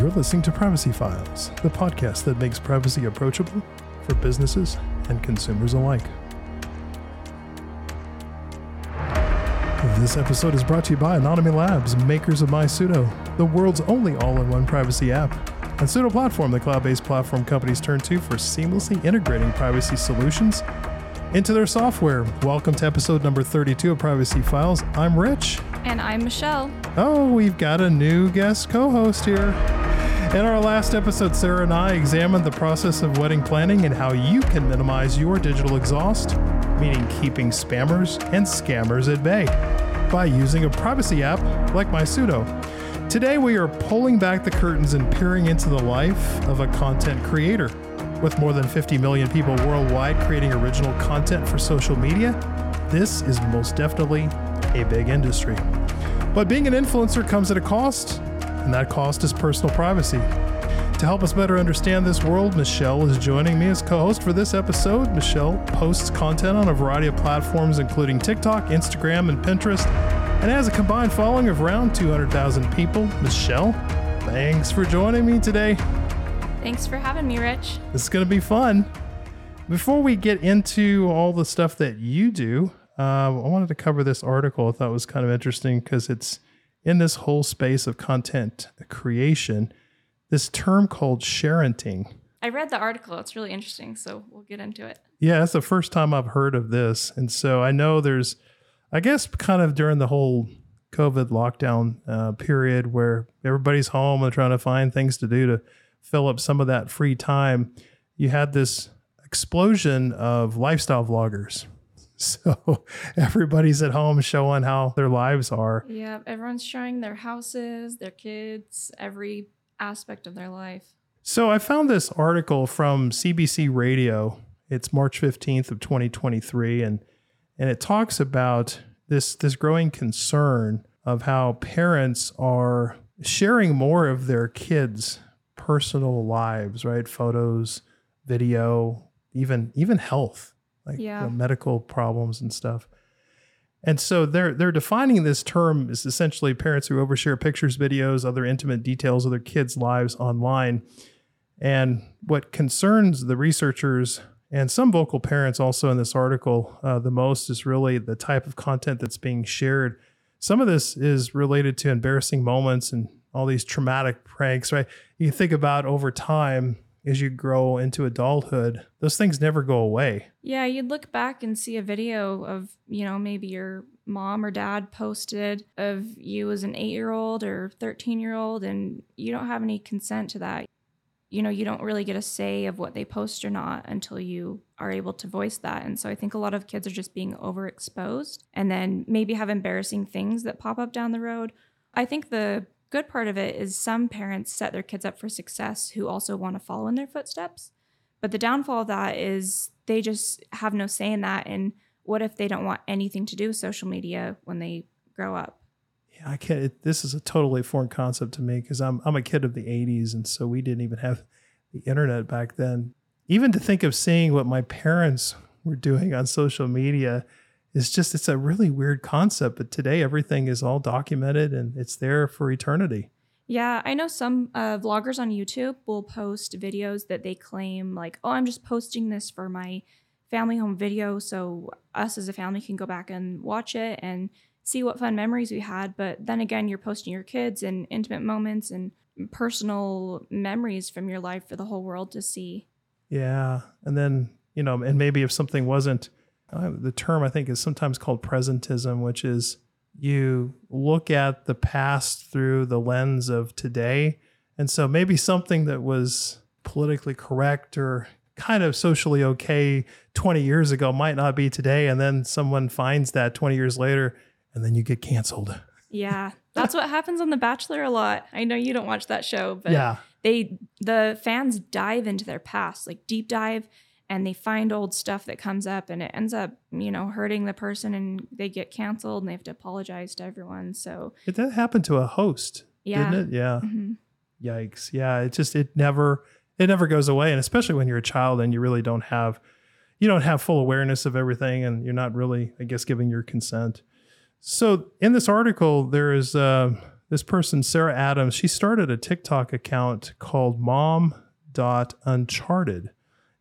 You're listening to Privacy Files, the podcast that makes privacy approachable for businesses and consumers alike. This episode is brought to you by Anonyome Labs, makers of MySudo, the world's only all in one privacy app. And Sudo Platform, the cloud based platform companies turn to for seamlessly integrating privacy solutions into their software. Welcome to episode number 32 of Privacy Files. I'm Rich. And I'm Michelle. Oh, we've got a new guest co host here. In our last episode, Sarah and I examined the process of wedding planning and how you can minimize your digital exhaust, meaning keeping spammers and scammers at bay, by using a privacy app like MySudo. Today, we are pulling back the curtains and peering into the life of a content creator. With more than 50 million people worldwide creating original content for social media, this is most definitely a big industry. But being an influencer comes at a cost, and that cost is personal privacy. To help us better understand this world, Michelle is joining me as co host for this episode. Michelle posts content on a variety of platforms, including TikTok, Instagram, and Pinterest, and has a combined following of around 200,000 people. Michelle, thanks for joining me today. Thanks for having me, Rich. This is going to be fun. Before we get into all the stuff that you do, uh, I wanted to cover this article. I thought was kind of interesting because it's in this whole space of content creation, this term called sharenting. I read the article. It's really interesting. So we'll get into it. Yeah, it's the first time I've heard of this. And so I know there's, I guess, kind of during the whole COVID lockdown uh, period where everybody's home and trying to find things to do to fill up some of that free time, you had this explosion of lifestyle vloggers. So everybody's at home showing how their lives are. Yeah, everyone's showing their houses, their kids, every aspect of their life. So I found this article from CBC Radio. It's March 15th of 2023 and and it talks about this this growing concern of how parents are sharing more of their kids' personal lives, right? Photos, video, even even health like Yeah. you know, medical problems and stuff. And so they're they're defining this term as essentially parents who overshare pictures, videos, other intimate details of their kids' lives online. And what concerns the researchers and some vocal parents also in this article uh, the most is really the type of content that's being shared. Some of this is related to embarrassing moments and all these traumatic pranks, right? You think about over time as you grow into adulthood, those things never go away. Yeah, you'd look back and see a video of, you know, maybe your mom or dad posted of you as an eight year old or 13 year old, and you don't have any consent to that. You know, you don't really get a say of what they post or not until you are able to voice that. And so I think a lot of kids are just being overexposed and then maybe have embarrassing things that pop up down the road. I think the good part of it is some parents set their kids up for success who also want to follow in their footsteps. But the downfall of that is they just have no say in that. And what if they don't want anything to do with social media when they grow up? Yeah, I can't. It, this is a totally foreign concept to me because I'm I'm a kid of the '80s, and so we didn't even have the internet back then. Even to think of seeing what my parents were doing on social media is just it's a really weird concept. But today, everything is all documented and it's there for eternity. Yeah, I know some uh, vloggers on YouTube will post videos that they claim, like, oh, I'm just posting this for my family home video so us as a family can go back and watch it and see what fun memories we had. But then again, you're posting your kids and intimate moments and personal memories from your life for the whole world to see. Yeah, and then you know, and maybe if something wasn't, uh, the term I think is sometimes called presentism, which is you look at the past through the lens of today, and so maybe something that was politically correct or kind of socially okay 20 years ago might not be today, and then someone finds that 20 years later, and then you get canceled. Yeah, that's what happens on The Bachelor a lot. I know you don't watch that show, but yeah, they the fans dive into their past, like deep dive, and they find old stuff that comes up and it ends up, you know, hurting the person and they get canceled and they have to apologize to everyone. So it that happened to a host, yeah. didn't it? Yeah. Mhm. yikes yeah it just it never it never goes away and especially when you're a child and you really don't have you don't have full awareness of everything and you're not really i guess giving your consent so in this article there is uh, this person, Sarah Adams, she started a TikTok account called mom.uncharted.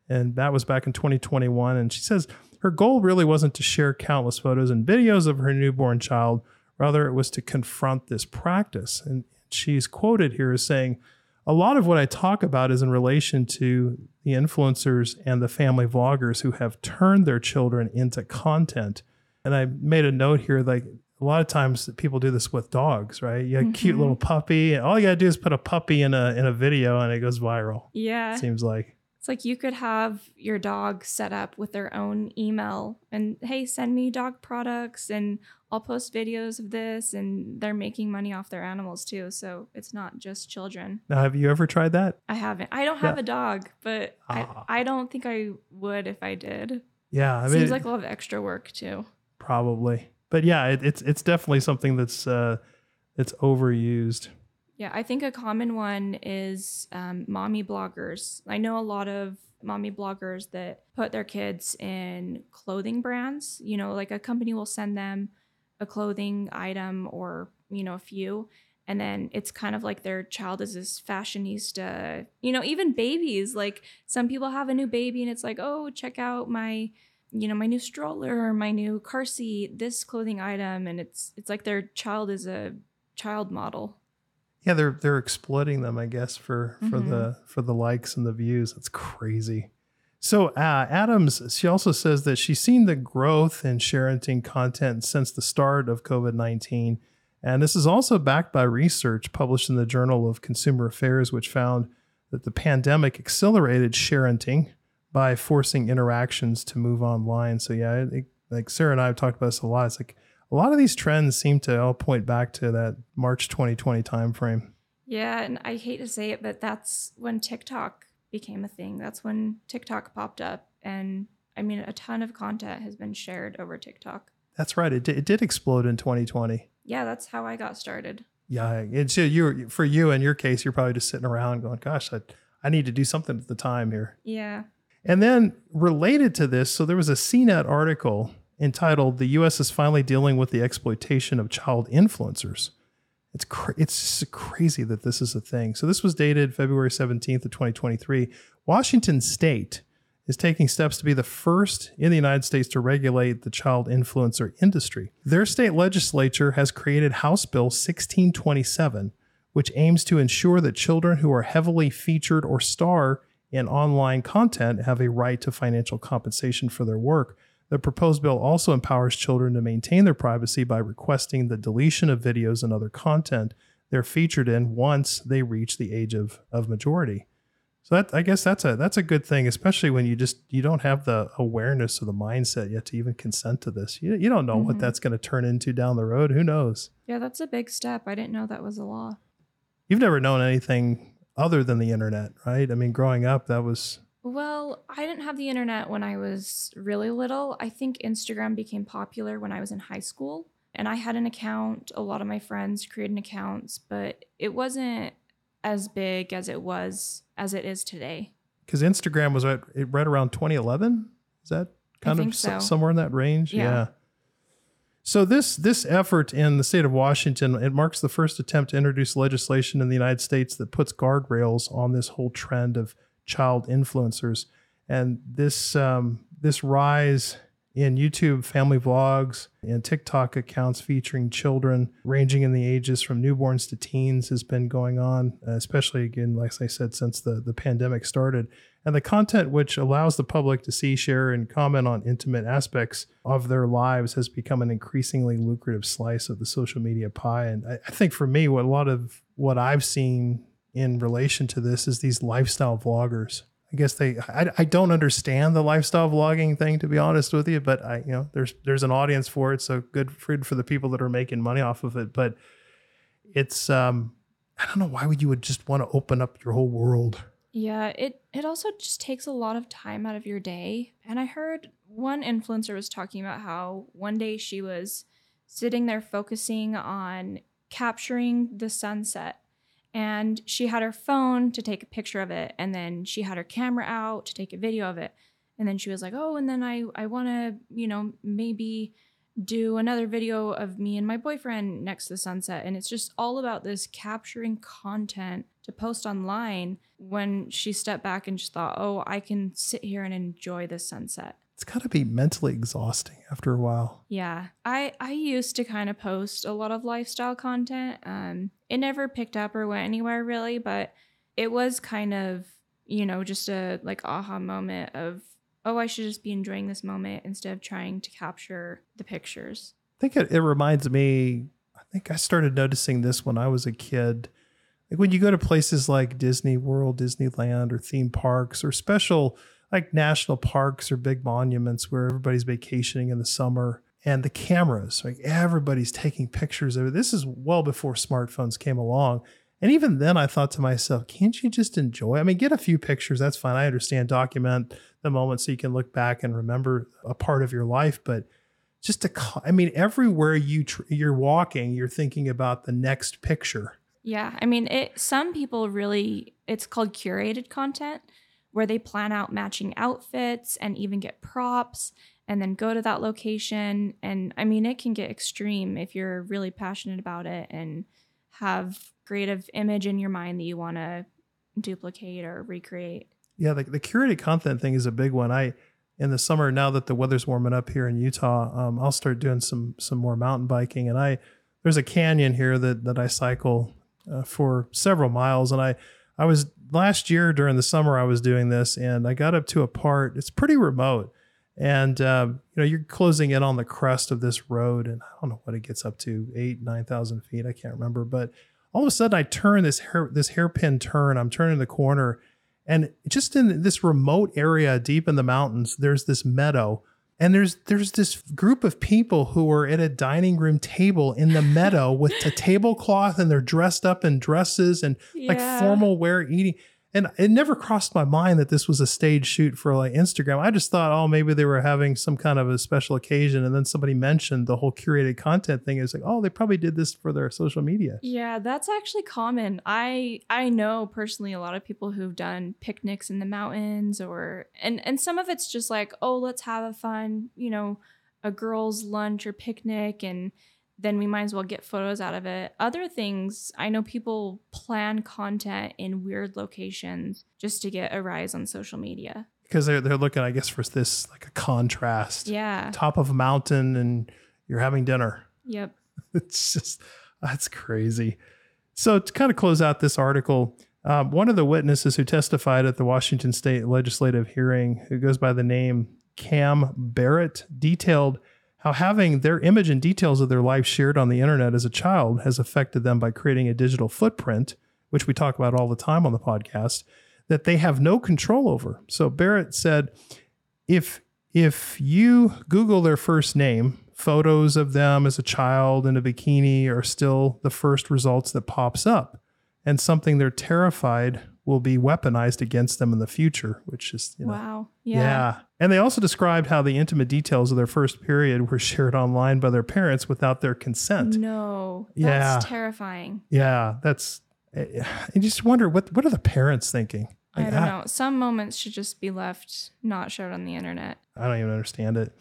And that was back in 2021. And she says her goal really wasn't to share countless photos and videos of her newborn child. Rather, it was to confront this practice. And she's quoted here as saying, a lot of what I talk about is in relation to the influencers and the family vloggers who have turned their children into content. And I made a note here like a lot of times people do this with dogs, right? You have a cute Mhm. little puppy, and all you gotta do is put a puppy in a in a video and it goes viral. Yeah. It seems like. Like you could have your dog set up with their own email and hey, send me dog products and I'll post videos of this and they're making money off their animals too. So it's not just children. Now have you ever tried that? I haven't. I don't have Yeah. a dog, but Ah. I, I don't think I would if I did. Yeah, I mean Seems like a lot of extra work too. probably. But yeah, it, it's it's definitely something that's uh it's overused. Yeah, I think a common one is um, mommy bloggers. I know a lot of mommy bloggers that put their kids in clothing brands. You know, like a company will send them a clothing item or, you know, a few. And then it's kind of like their child is this fashionista. You know, even babies, like some people have a new baby and it's like, oh, check out my you know my new stroller or my new car seat this clothing item and it's it's like their child is a child model Yeah, they're they're exploiting them, I guess, for for Mhm. the for the likes and the views. That's crazy. So uh, Adams, she also says that she's seen the growth in sharing content since the start of COVID nineteen, and this is also backed by research published in the Journal of Consumer Affairs, which found that the pandemic accelerated sharing by forcing interactions to move online. So yeah, it, like Sarah and I have talked about this a lot. It's like a lot of these trends seem to all point back to that March 2020 timeframe. Yeah, and I hate to say it, but that's when TikTok became a thing. That's when TikTok popped up. And I mean, a ton of content has been shared over TikTok. That's right. It did, it did explode in 2020. Yeah, that's how I got started. Yeah, and uh, you for you in your case, you're probably just sitting around going, "Gosh, I, I need to do something at the time here." Yeah. And then related to this, so there was a CNET article entitled "The U.S. is finally dealing with the exploitation of child influencers." It's cra- it's crazy that this is a thing. So this was dated February 17th of 2023. Washington State is taking steps to be the first in the United States to regulate the child influencer industry. Their state legislature has created House Bill 1627, which aims to ensure that children who are heavily featured or star in online content have a right to financial compensation for their work. The proposed bill also empowers children to maintain their privacy by requesting the deletion of videos and other content they're featured in once they reach the age of, of majority. So that I guess that's a that's a good thing, especially when you just you don't have the awareness or the mindset yet to even consent to this. You, you don't know what Mhm. that's going to turn into down the road. Who knows? Yeah, that's a big step. I didn't know that was a law. You've never known anything other than the internet, right? I mean, growing up, that was Well, I didn't have the internet when I was really little. I think Instagram became popular when I was in high school. And I had an account. A lot of my friends created accounts, but it wasn't as big as it was as it is today. because Instagram was it right around 2011. Is that kind of so- so. somewhere in that range? Yeah. So this this effort in the state of Washington it marks the first attempt to introduce legislation in the United States that puts guardrails on this whole trend of child influencers, and this um, this rise in YouTube family vlogs and TikTok accounts featuring children ranging in the ages from newborns to teens has been going on, especially again, like I said, since the, the pandemic started. And the content which allows the public to see, share, and comment on intimate aspects of their lives has become an increasingly lucrative slice of the social media pie. And I, I think for me, what a lot of what I've seen in relation to this is these lifestyle vloggers. I guess they I, I don't understand the lifestyle vlogging thing to be honest with you, but I you know there's there's an audience for it, so good food for the people that are making money off of it. But it's um I don't know why would you would just want to open up your whole world. Yeah, it it also just takes a lot of time out of your day. And I heard one influencer was talking about how one day she was sitting there focusing on capturing the sunset and she had her phone to take a picture of it and then she had her camera out to take a video of it. And then she was like, "Oh, and then I I want to, you know, maybe do another video of me and my boyfriend next to the sunset. And it's just all about this capturing content to post online when she stepped back and just thought, oh, I can sit here and enjoy the sunset. It's got to be mentally exhausting after a while. Yeah. I, I used to kind of post a lot of lifestyle content. Um, it never picked up or went anywhere really, but it was kind of, you know, just a like aha moment of oh, I should just be enjoying this moment instead of trying to capture the pictures. I think it, it reminds me, I think I started noticing this when I was a kid. Like when you go to places like Disney World, Disneyland, or theme parks, or special like national parks or big monuments where everybody's vacationing in the summer and the cameras, like everybody's taking pictures of it. This is well before smartphones came along. And even then, I thought to myself, can't you just enjoy? I mean, get a few pictures. That's fine. I understand. Document the moment so you can look back and remember a part of your life. But just to, I mean, everywhere you tr- you're walking, you're thinking about the next picture. Yeah, I mean, it. Some people really, it's called curated content, where they plan out matching outfits and even get props and then go to that location. And I mean, it can get extreme if you're really passionate about it and have creative image in your mind that you want to duplicate or recreate. Yeah, the, the curated content thing is a big one. I in the summer now that the weather's warming up here in Utah, um, I'll start doing some some more mountain biking. And I there's a canyon here that that I cycle uh, for several miles. And I I was last year during the summer I was doing this, and I got up to a part. It's pretty remote, and uh, you know you're closing in on the crest of this road, and I don't know what it gets up to eight nine thousand feet. I can't remember, but all of a sudden I turn this hair, this hairpin turn. I'm turning the corner, and just in this remote area deep in the mountains, there's this meadow, and there's there's this group of people who are at a dining room table in the meadow with a tablecloth, and they're dressed up in dresses and yeah. like formal wear eating. And it never crossed my mind that this was a stage shoot for like Instagram. I just thought, oh, maybe they were having some kind of a special occasion. And then somebody mentioned the whole curated content thing. It's like, oh, they probably did this for their social media. Yeah, that's actually common. I I know personally a lot of people who've done picnics in the mountains or and and some of it's just like, oh, let's have a fun, you know, a girls' lunch or picnic and then we might as well get photos out of it. Other things, I know people plan content in weird locations just to get a rise on social media. Because they're, they're looking, I guess, for this like a contrast. Yeah. Top of a mountain and you're having dinner. Yep. It's just, that's crazy. So to kind of close out this article, um, one of the witnesses who testified at the Washington State legislative hearing, who goes by the name Cam Barrett, detailed how having their image and details of their life shared on the internet as a child has affected them by creating a digital footprint, which we talk about all the time on the podcast, that they have no control over. So Barrett said, if if you Google their first name, photos of them as a child in a bikini are still the first results that pops up, and something they're terrified will be weaponized against them in the future, which is you know, wow, yeah. yeah. And they also described how the intimate details of their first period were shared online by their parents without their consent. No, that's yeah. terrifying. Yeah, that's. Eh, I just wonder what what are the parents thinking? Like, I don't know. Some moments should just be left not shared on the internet. I don't even understand it.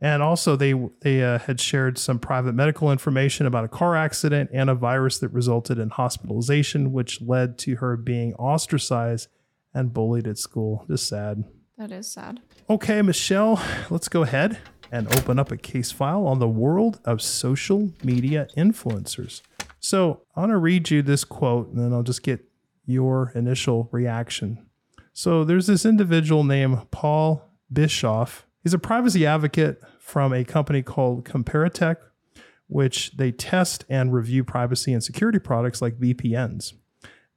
And also, they they uh, had shared some private medical information about a car accident and a virus that resulted in hospitalization, which led to her being ostracized and bullied at school. Just sad. That is sad. Okay, Michelle, let's go ahead and open up a case file on the world of social media influencers. So I want to read you this quote, and then I'll just get your initial reaction. So there's this individual named Paul Bischoff He's a privacy advocate from a company called Comparitech, which they test and review privacy and security products like VPNs.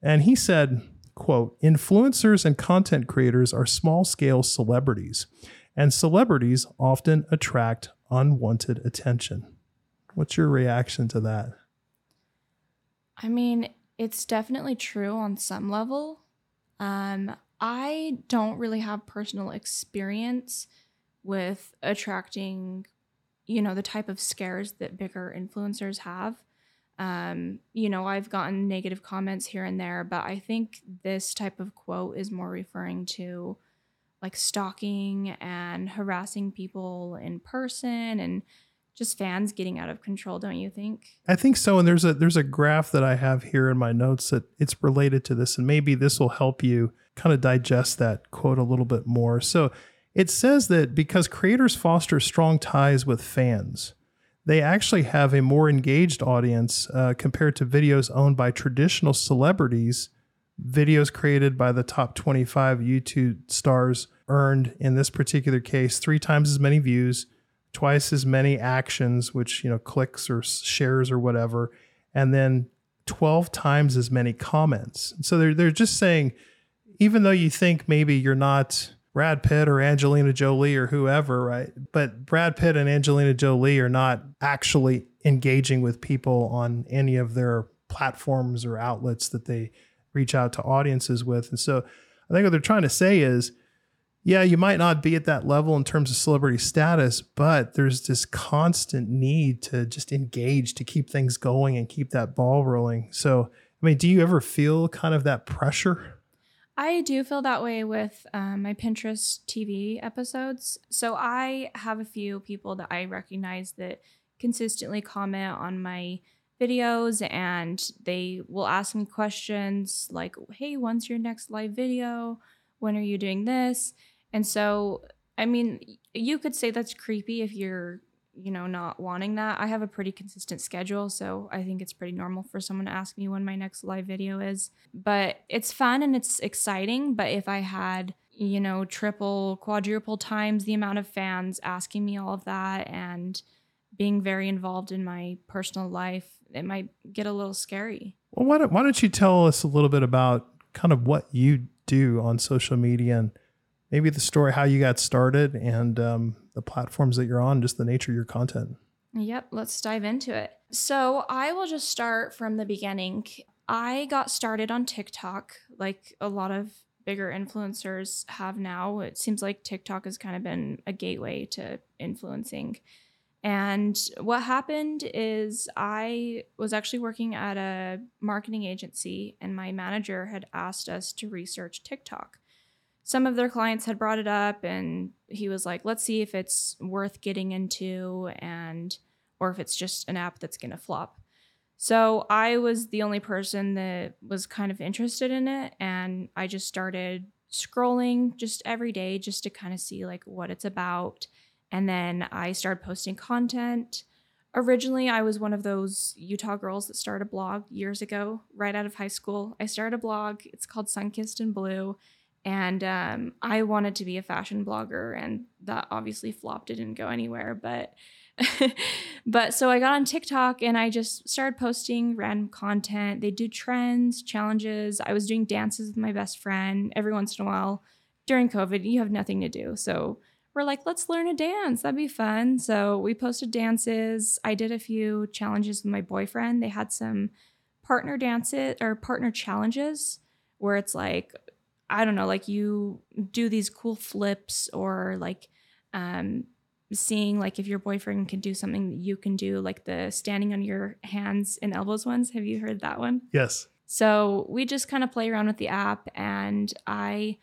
And he said, quote, influencers and content creators are small scale celebrities, and celebrities often attract unwanted attention. What's your reaction to that? I mean, it's definitely true on some level. Um, I don't really have personal experience with attracting, you know, the type of scares that bigger influencers have. Um, you know, I've gotten negative comments here and there, but I think this type of quote is more referring to like stalking and harassing people in person and just fans getting out of control, don't you think? I think so. And there's a there's a graph that I have here in my notes that it's related to this, and maybe this will help you kind of digest that quote a little bit more. So it says that because creators foster strong ties with fans, they actually have a more engaged audience uh, compared to videos owned by traditional celebrities. Videos created by the top 25 YouTube stars earned, in this particular case, three times as many views twice as many actions, which, you know, clicks or shares or whatever, and then 12 times as many comments. So they're, they're just saying, even though you think maybe you're not Brad Pitt or Angelina Jolie or whoever, right? But Brad Pitt and Angelina Jolie are not actually engaging with people on any of their platforms or outlets that they reach out to audiences with. And so I think what they're trying to say is, yeah, you might not be at that level in terms of celebrity status, but there's this constant need to just engage to keep things going and keep that ball rolling. So, I mean, do you ever feel kind of that pressure? I do feel that way with um, my Pinterest TV episodes. So I have a few people that I recognize that consistently comment on my videos and they will ask me questions like, hey, when's your next live video? When are you doing this? And so, I mean, you could say that's creepy if you're, you know, not wanting that. I have a pretty consistent schedule, so I think it's pretty normal for someone to ask me when my next live video is. But it's fun and it's exciting. But if I had, you know, triple, quadruple times the amount of fans asking me all of that and being very involved in my personal life, it might get a little scary. Well, why don't, why don't you tell us a little bit about kind of what you do on social media and maybe the story how you got started and um, the platforms that you're on, just the nature of your content. Yep, let's dive into it. So I will just start from the beginning. I got started on TikTok like a lot of bigger influencers have now. It seems like TikTok has kind of been a gateway to influencing. And what happened is I was actually working at a marketing agency, and my manager had asked us to research TikTok some of their clients had brought it up and he was like let's see if it's worth getting into and or if it's just an app that's going to flop. So i was the only person that was kind of interested in it and i just started scrolling just every day just to kind of see like what it's about. And then i started posting content. Originally i was one of those utah girls that started a blog years ago right out of high school. I started a blog. It's called sunkissed in blue and um, I wanted to be a fashion blogger, and that obviously flopped. It didn't go anywhere, but but so I got on TikTok and I just started posting random content. They do trends, challenges. I was doing dances with my best friend every once in a while. During COVID, you have nothing to do, so we're like, let's learn a dance. That'd be fun. So we posted dances. I did a few challenges with my boyfriend. They had some partner dances or partner challenges where it's like I don't know, like you do these cool flips or like um, seeing like if your boyfriend can do something that you can do, like the standing on your hands and elbows ones. Have you heard that one? Yes. So we just kind of play around with the app and I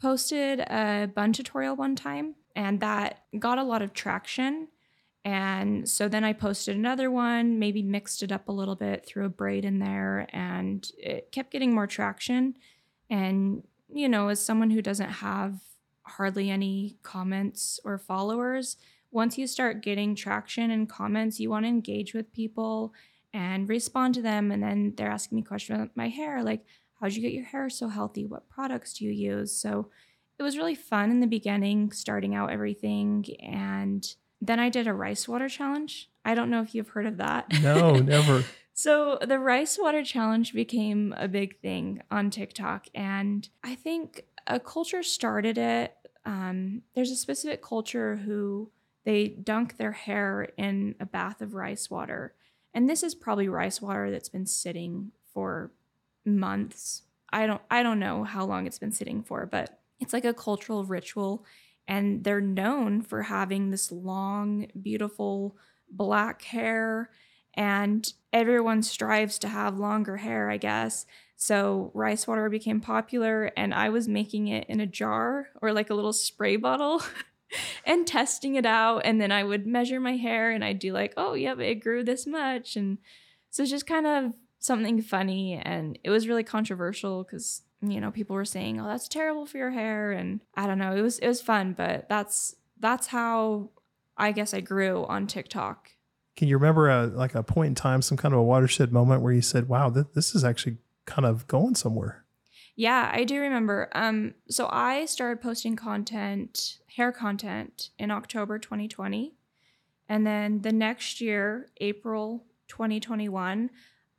posted a bun tutorial one time and that got a lot of traction. And so then I posted another one, maybe mixed it up a little bit, threw a braid in there, and it kept getting more traction. And you know, as someone who doesn't have hardly any comments or followers, once you start getting traction and comments, you want to engage with people and respond to them. And then they're asking me questions about my hair, like, how'd you get your hair so healthy? What products do you use? So it was really fun in the beginning, starting out everything. And then I did a rice water challenge. I don't know if you've heard of that. No, never. So the rice water challenge became a big thing on TikTok, and I think a culture started it. Um, there's a specific culture who they dunk their hair in a bath of rice water, and this is probably rice water that's been sitting for months. I don't I don't know how long it's been sitting for, but it's like a cultural ritual, and they're known for having this long, beautiful black hair and everyone strives to have longer hair, I guess. So rice water became popular, and I was making it in a jar or like a little spray bottle. and testing it out. And then I would measure my hair and I'd do like, oh, yep, it grew this much. And so it's just kind of something funny. And it was really controversial because, you know, people were saying, oh, that's terrible for your hair. And I don't know, it was, it was fun, but that's, that's how I guess I grew on TikTok. Can you remember a, like a point in time, some kind of a watershed moment where you said, wow, th- this is actually kind of going somewhere? Yeah, I do remember. Um, so I started posting content, hair content, in October 2020. And then the next year, April 2021,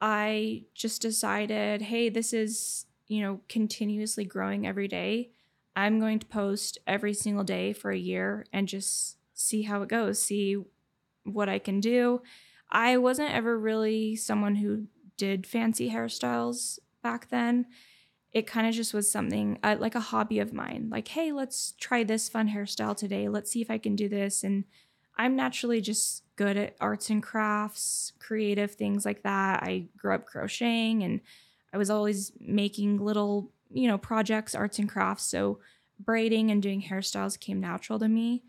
I just decided, hey, this is, you know, continuously growing every day. I'm going to post every single day for a year and just see how it goes, see what I can do. I wasn't ever really someone who did fancy hairstyles back then it kind of just was something uh, like a hobby of mine. Like, hey, let's try this fun hairstyle today. Let's see if I can do this. And I'm naturally just good at arts and crafts, creative things like that. I grew up crocheting and I was always making little, you know, projects, arts and crafts. So braiding and doing hairstyles came natural to me.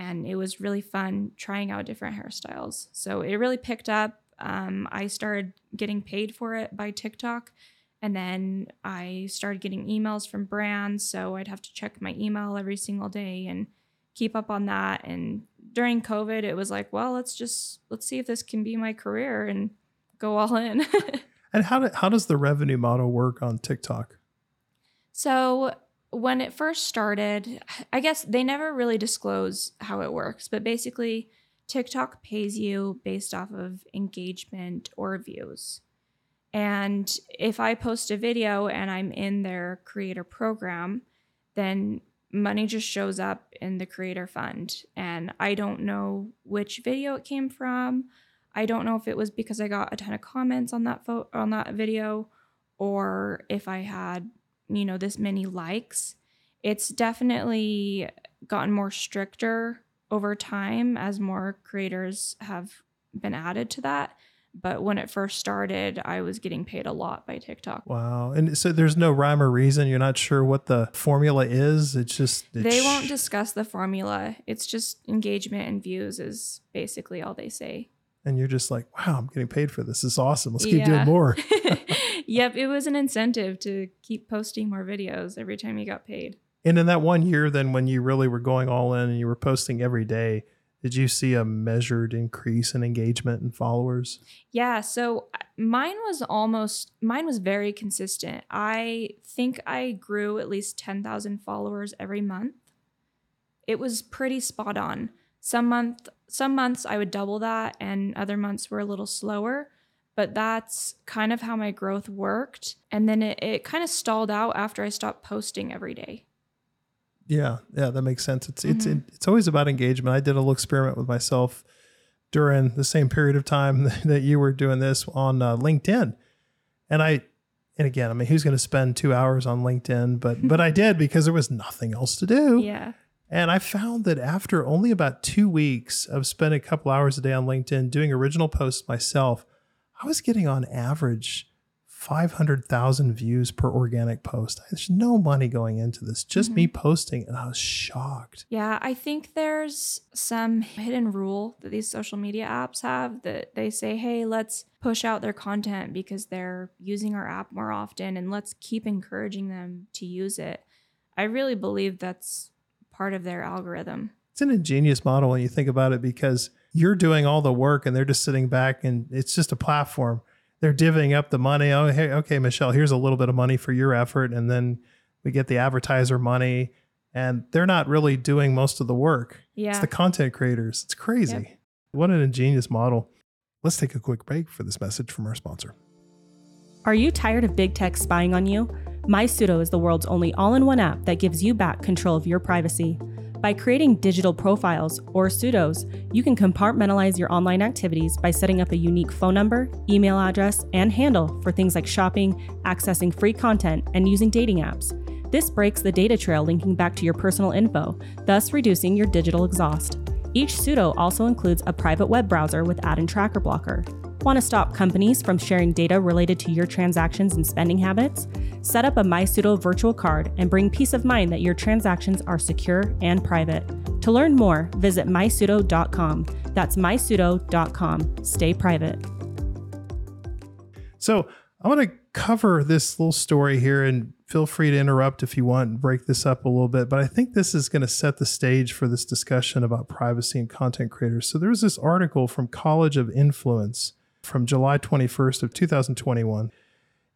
And it was really fun trying out different hairstyles. So it really picked up. Um, I started getting paid for it by TikTok and then I started getting emails from brands. So I'd have to check my email every single day and keep up on that. And during COVID, it was like, well, let's just let's see if this can be my career and go all in. and how do, how does the revenue model work on TikTok? So when it first started, I guess they never really disclose how it works, but basically TikTok pays you based off of engagement or views. And if I post a video and I'm in their creator program, then money just shows up in the creator fund. And I don't know which video it came from. I don't know if it was because I got a ton of comments on that on that video or if I had, you know, this many likes. It's definitely gotten more stricter over time as more creators have been added to that. But when it first started, I was getting paid a lot by TikTok. Wow. And so there's no rhyme or reason. You're not sure what the formula is. It's just. It's they won't discuss the formula. It's just engagement and views, is basically all they say. And you're just like, wow, I'm getting paid for this. This is awesome. Let's keep yeah. doing more. yep. It was an incentive to keep posting more videos every time you got paid. And in that one year, then when you really were going all in and you were posting every day, did you see a measured increase in engagement and followers? Yeah, so uh, mine was almost mine was very consistent. I think I grew at least 10,000 followers every month. It was pretty spot on. Some month some months I would double that and other months were a little slower, but that's kind of how my growth worked. And then it, it kind of stalled out after I stopped posting every day. Yeah, yeah, that makes sense. It's mm-hmm. it's it's always about engagement. I did a little experiment with myself during the same period of time that you were doing this on uh, LinkedIn, and I and again, I mean, who's going to spend two hours on LinkedIn? But but I did because there was nothing else to do. Yeah. And I found that after only about two weeks of spending a couple hours a day on LinkedIn doing original posts myself, I was getting on average 500,000 views per organic post. There's no money going into this, just mm-hmm. me posting. And I was shocked. Yeah, I think there's some hidden rule that these social media apps have that they say, hey, let's push out their content because they're using our app more often and let's keep encouraging them to use it. I really believe that's part of their algorithm. It's an ingenious model when you think about it because you're doing all the work and they're just sitting back and it's just a platform they're divvying up the money. Oh, hey, okay, Michelle, here's a little bit of money for your effort, and then we get the advertiser money, and they're not really doing most of the work. Yeah, it's the content creators. It's crazy. Yep. What an ingenious model. Let's take a quick break for this message from our sponsor. Are you tired of big tech spying on you? MySudo is the world's only all in one app that gives you back control of your privacy. By creating digital profiles or Sudos, you can compartmentalize your online activities by setting up a unique phone number, email address, and handle for things like shopping, accessing free content, and using dating apps. This breaks the data trail linking back to your personal info, thus reducing your digital exhaust. Each Sudo also includes a private web browser with ad and tracker blocker. Want to stop companies from sharing data related to your transactions and spending habits? Set up a MySudo virtual card and bring peace of mind that your transactions are secure and private. To learn more, visit mysudo.com. That's mysudo.com. Stay private. So I want to cover this little story here and feel free to interrupt if you want and break this up a little bit. But I think this is going to set the stage for this discussion about privacy and content creators. So there was this article from College of Influence from July 21st of 2021.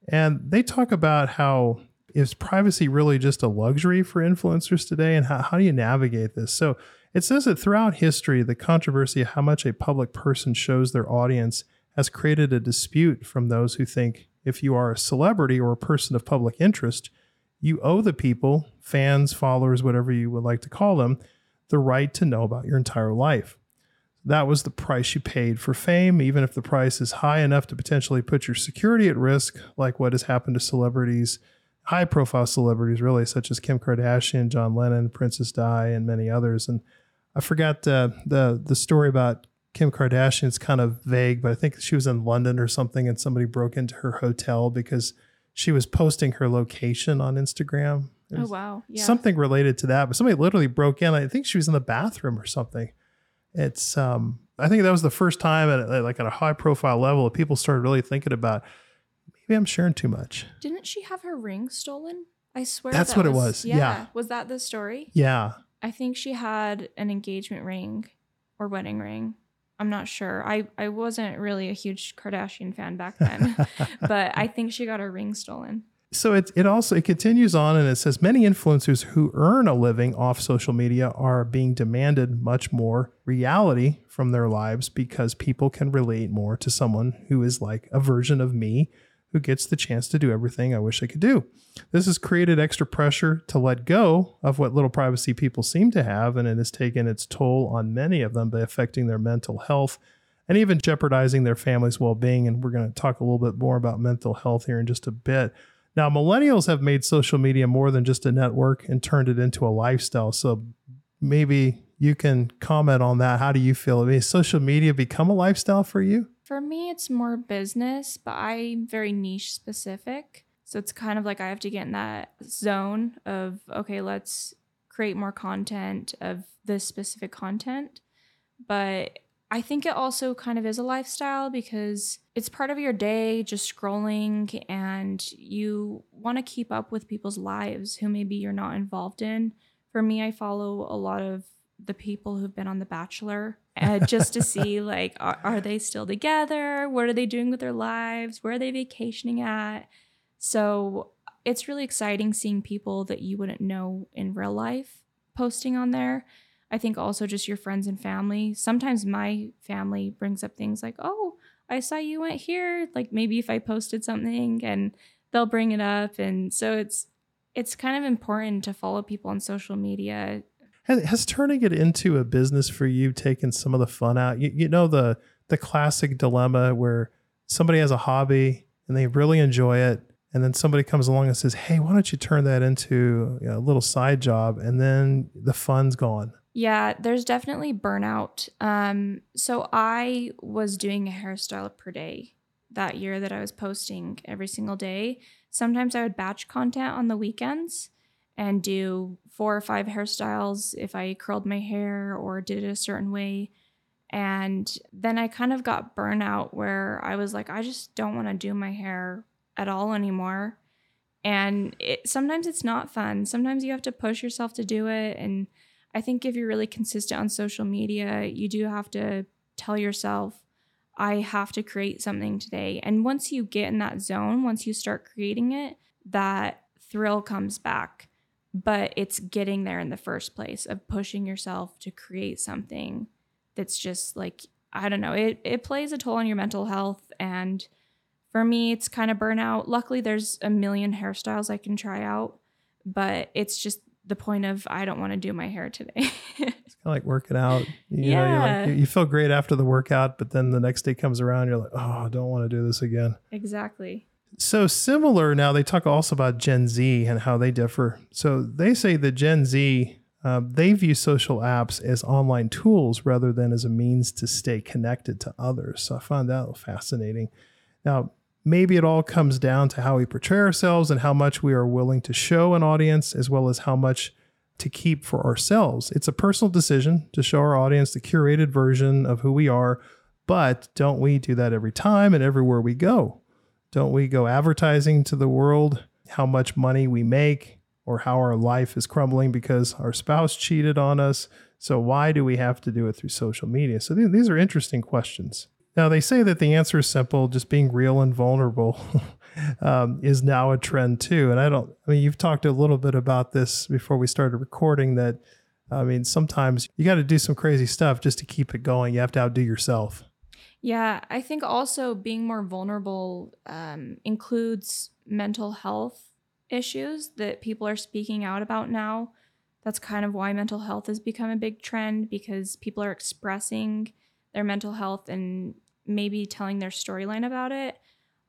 And they talk about how is privacy really just a luxury for influencers today and how, how do you navigate this? So it says that throughout history, the controversy of how much a public person shows their audience has created a dispute from those who think if you are a celebrity or a person of public interest, you owe the people, fans, followers, whatever you would like to call them, the right to know about your entire life. That was the price you paid for fame, even if the price is high enough to potentially put your security at risk, like what has happened to celebrities, high profile celebrities, really, such as Kim Kardashian, John Lennon, Princess Di, and many others. And I forgot uh, the the story about Kim Kardashian is kind of vague, but I think she was in London or something, and somebody broke into her hotel because she was posting her location on Instagram. Oh wow, yeah. Something related to that, but somebody literally broke in. I think she was in the bathroom or something. It's um, I think that was the first time at like at a high profile level that people started really thinking about maybe I'm sharing too much. Didn't she have her ring stolen? I swear That's that what it was, yeah. Was that the story? Yeah, I think she had an engagement ring or wedding ring. I'm not sure. I, I wasn't really a huge Kardashian fan back then, but I think she got her ring stolen. So it, it also it continues on and it says many influencers who earn a living off social media are being demanded much more reality from their lives because people can relate more to someone who is like a version of me who gets the chance to do everything I wish I could do. This has created extra pressure to let go of what little privacy people seem to have, and it has taken its toll on many of them by affecting their mental health and even jeopardizing their family's well being. And we're going to talk a little bit more about mental health here in just a bit. Now, millennials have made social media more than just a network and turned it into a lifestyle. So maybe you can comment on that. How do you feel? I mean, social media become a lifestyle for you? For me, it's more business, but I'm very niche specific. So it's kind of like I have to get in that zone of, okay, let's create more content of this specific content. But I think it also kind of is a lifestyle because it's part of your day just scrolling and you want to keep up with people's lives who maybe you're not involved in. For me, I follow a lot of the people who've been on The Bachelor uh, just to see like are, are they still together? What are they doing with their lives? Where are they vacationing at? So it's really exciting seeing people that you wouldn't know in real life posting on there. I think also just your friends and family. Sometimes my family brings up things like, "Oh, I saw you went here." Like maybe if I posted something and they'll bring it up and so it's it's kind of important to follow people on social media. Has, has turning it into a business for you taken some of the fun out? You, you know the the classic dilemma where somebody has a hobby and they really enjoy it, and then somebody comes along and says, "Hey, why don't you turn that into a little side job?" And then the fun's gone. Yeah, there's definitely burnout. Um, so I was doing a hairstyle per day that year that I was posting every single day. Sometimes I would batch content on the weekends and do four or five hairstyles if I curled my hair or did it a certain way. And then I kind of got burnout where I was like, I just don't want to do my hair at all anymore. And it, sometimes it's not fun. Sometimes you have to push yourself to do it. And I think if you're really consistent on social media, you do have to tell yourself, I have to create something today. And once you get in that zone, once you start creating it, that thrill comes back. But it's getting there in the first place of pushing yourself to create something that's just like, I don't know, it, it plays a toll on your mental health. And for me, it's kind of burnout. Luckily, there's a million hairstyles I can try out, but it's just the point of I don't want to do my hair today. It's kind of like working out. You know, Yeah. like, you- you feel great after the workout, but then the next day comes around, you're like, oh, I don't want to do this again. exactly. So similar now, they talk also about Gen Z and how they differ. So they say that Gen Z, uh, they view social apps as online tools rather than as a means to stay connected to others. So I find that fascinating. Now, maybe it all comes down to how we portray ourselves and how much we are willing to show an audience, as well as how much to keep for ourselves. It's a personal decision to show our audience the curated version of who we are, but don't we do that every time and everywhere we go? Don't we go advertising to the world how much money we make or how our life is crumbling because our spouse cheated on us? So, why do we have to do it through social media? So, these are interesting questions. Now, they say that the answer is simple just being real and vulnerable. um, is now a trend too. And I don't, I mean, you've talked a little bit about this before we started recording that, I mean, sometimes you got to do some crazy stuff just to keep it going. You have to outdo yourself. Yeah, I think also being more vulnerable um, includes mental health issues that people are speaking out about now. That's kind of why mental health has become a big trend because people are expressing their mental health and maybe telling their storyline about it.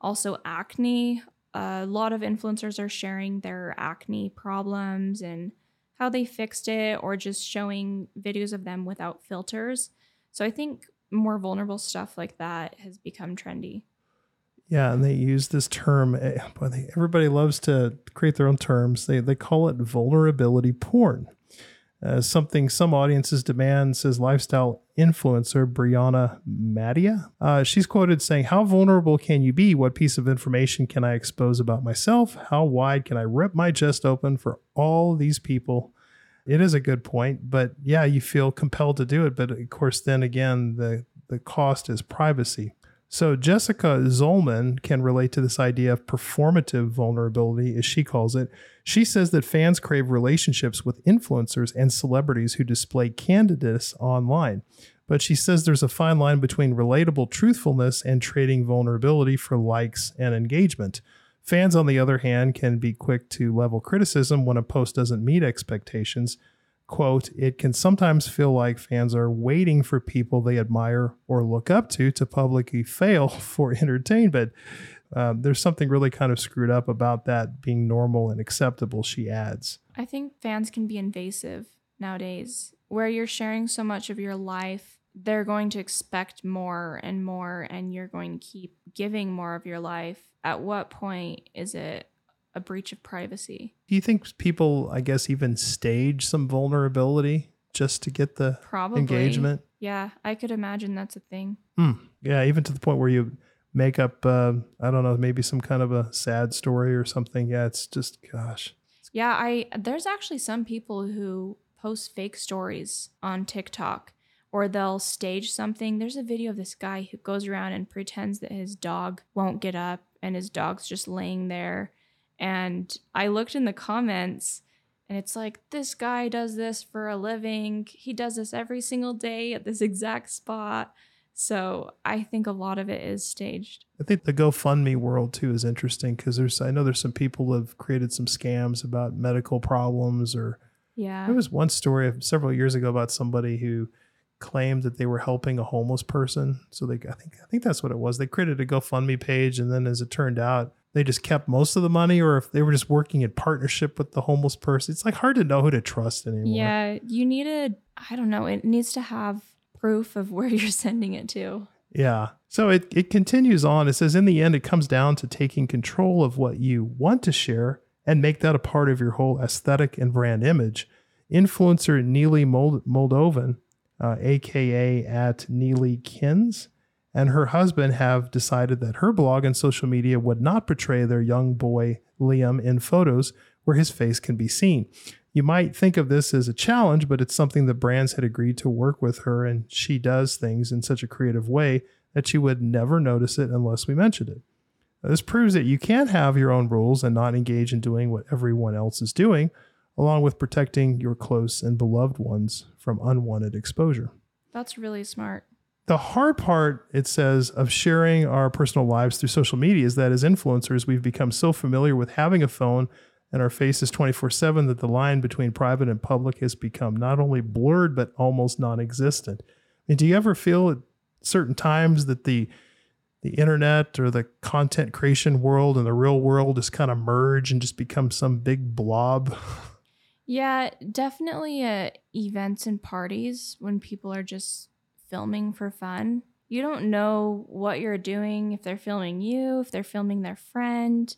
Also, acne. A lot of influencers are sharing their acne problems and how they fixed it, or just showing videos of them without filters. So I think more vulnerable stuff like that has become trendy. Yeah, and they use this term. Eh, everybody loves to create their own terms. They they call it vulnerability porn uh, something some audiences demand, says lifestyle influencer Brianna Mattia. Uh, she's quoted saying, How vulnerable can you be? What piece of information can I expose about myself? How wide can I rip my chest open for all these people? It is a good point, but yeah, you feel compelled to do it. But of course, then again, the, the cost is privacy. So Jessica Zolman can relate to this idea of performative vulnerability, as she calls it. She says that fans crave relationships with influencers and celebrities who display candidness online. But she says there's a fine line between relatable truthfulness and trading vulnerability for likes and engagement. Fans, on the other hand, can be quick to level criticism when a post doesn't meet expectations quote, it can sometimes feel like fans are waiting for people they admire or look up to to publicly fail for entertainment. Um, there's something really kind of screwed up about that being normal and acceptable, she adds. I think fans can be invasive nowadays, where you're sharing so much of your life. They're going to expect more and more, and you're going to keep giving more of your life. At what point is it a breach of privacy. Do you think people, I guess, even stage some vulnerability just to get the Probably. engagement? Yeah, I could imagine that's a thing. Hmm. Yeah, even to the point where you make up, uh, I don't know, maybe some kind of a sad story or something. Yeah, it's just, gosh. Yeah, I there's actually some people who post fake stories on TikTok or they'll stage something. There's a video of this guy who goes around and pretends that his dog won't get up and his dog's just laying there and I looked in the comments and it's like, this guy does this for a living. He does this every single day at this exact spot. So I think a lot of it is staged. I think the GoFundMe world too is interesting because there's I know there's some people who have created some scams about medical problems or yeah. There was one story several years ago about somebody who claimed that they were helping a homeless person. So they I think I think that's what it was. They created a GoFundMe page and then as it turned out, they just kept most of the money or if they were just working in partnership with the homeless person. It's like hard to know who to trust anymore. Yeah, you need a I don't know, it needs to have proof of where you're sending it to. Yeah. So it, it continues on. It says, in the end, it comes down to taking control of what you want to share and make that a part of your whole aesthetic and brand image. Influencer Neely Mold- Moldovan, uh, aka at Neely Kins, and her husband have decided that her blog and social media would not portray their young boy Liam in photos where his face can be seen. You might think of this as a challenge, but it's something the brands had agreed to work with her, and she does things in such a creative way that she would never notice it unless we mentioned it. Now, this proves that you can have your own rules and not engage in doing what everyone else is doing, along with protecting your close and beloved ones from unwanted exposure. That's really smart the hard part, it says, of sharing our personal lives through social media is that as influencers, we've become so familiar with having a phone and our faces 24 7 that the line between private and public has become not only blurred, but almost non existent. I mean, do you ever feel at certain times that the the internet or the content creation world and the real world just kind of merge and just become some big blob? Yeah, definitely at events and parties when people are just filming for fun. You don't know what you're doing, if they're filming you, if they're filming their friend.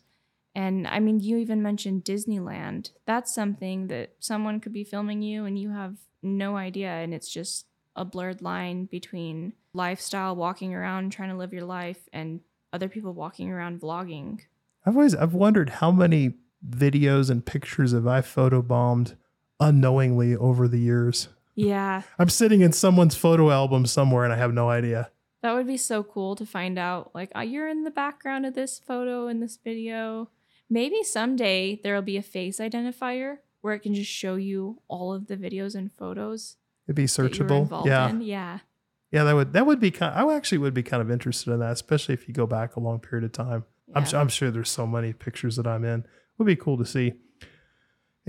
And I mean, you even mentioned Disneyland. That's something that someone could be filming you and you have no idea. And it's just a blurred line between lifestyle, walking around, trying to live your life, and other people walking around vlogging. I've always I've wondered how many videos and pictures have I photobombed unknowingly over the years. Yeah. I'm sitting in someone's photo album somewhere and I have no idea. That would be so cool to find out. Like, oh, you're in the background of this photo in this video. Maybe someday there'll be a face identifier where it can just show you all of the videos and photos. It'd be that you were searchable. Yeah. in. Yeah. Yeah, that would that would be kind I actually would be kind of interested in that, especially if you go back a long period of time. I'm, I'm sure there's so many pictures that I'm in. It Would be cool to see.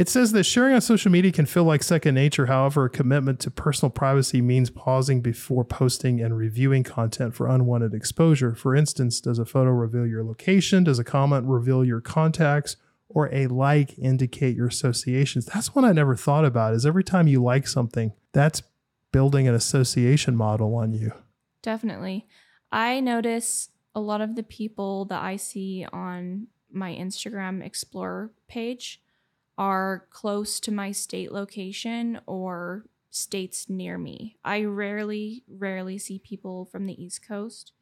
It says that sharing on social media can feel like second nature. However, a commitment to personal privacy means pausing before posting and reviewing content for unwanted exposure. For instance, does a photo reveal your location? Does a comment reveal your contacts? Or a like indicate your associations? That's one I never thought about. Is every time you like something, that's building an association model on you. Definitely. I notice a lot of the people that I see on my Instagram Explorer page are close to my state location or states near me. I rarely, rarely see people from the East Coast.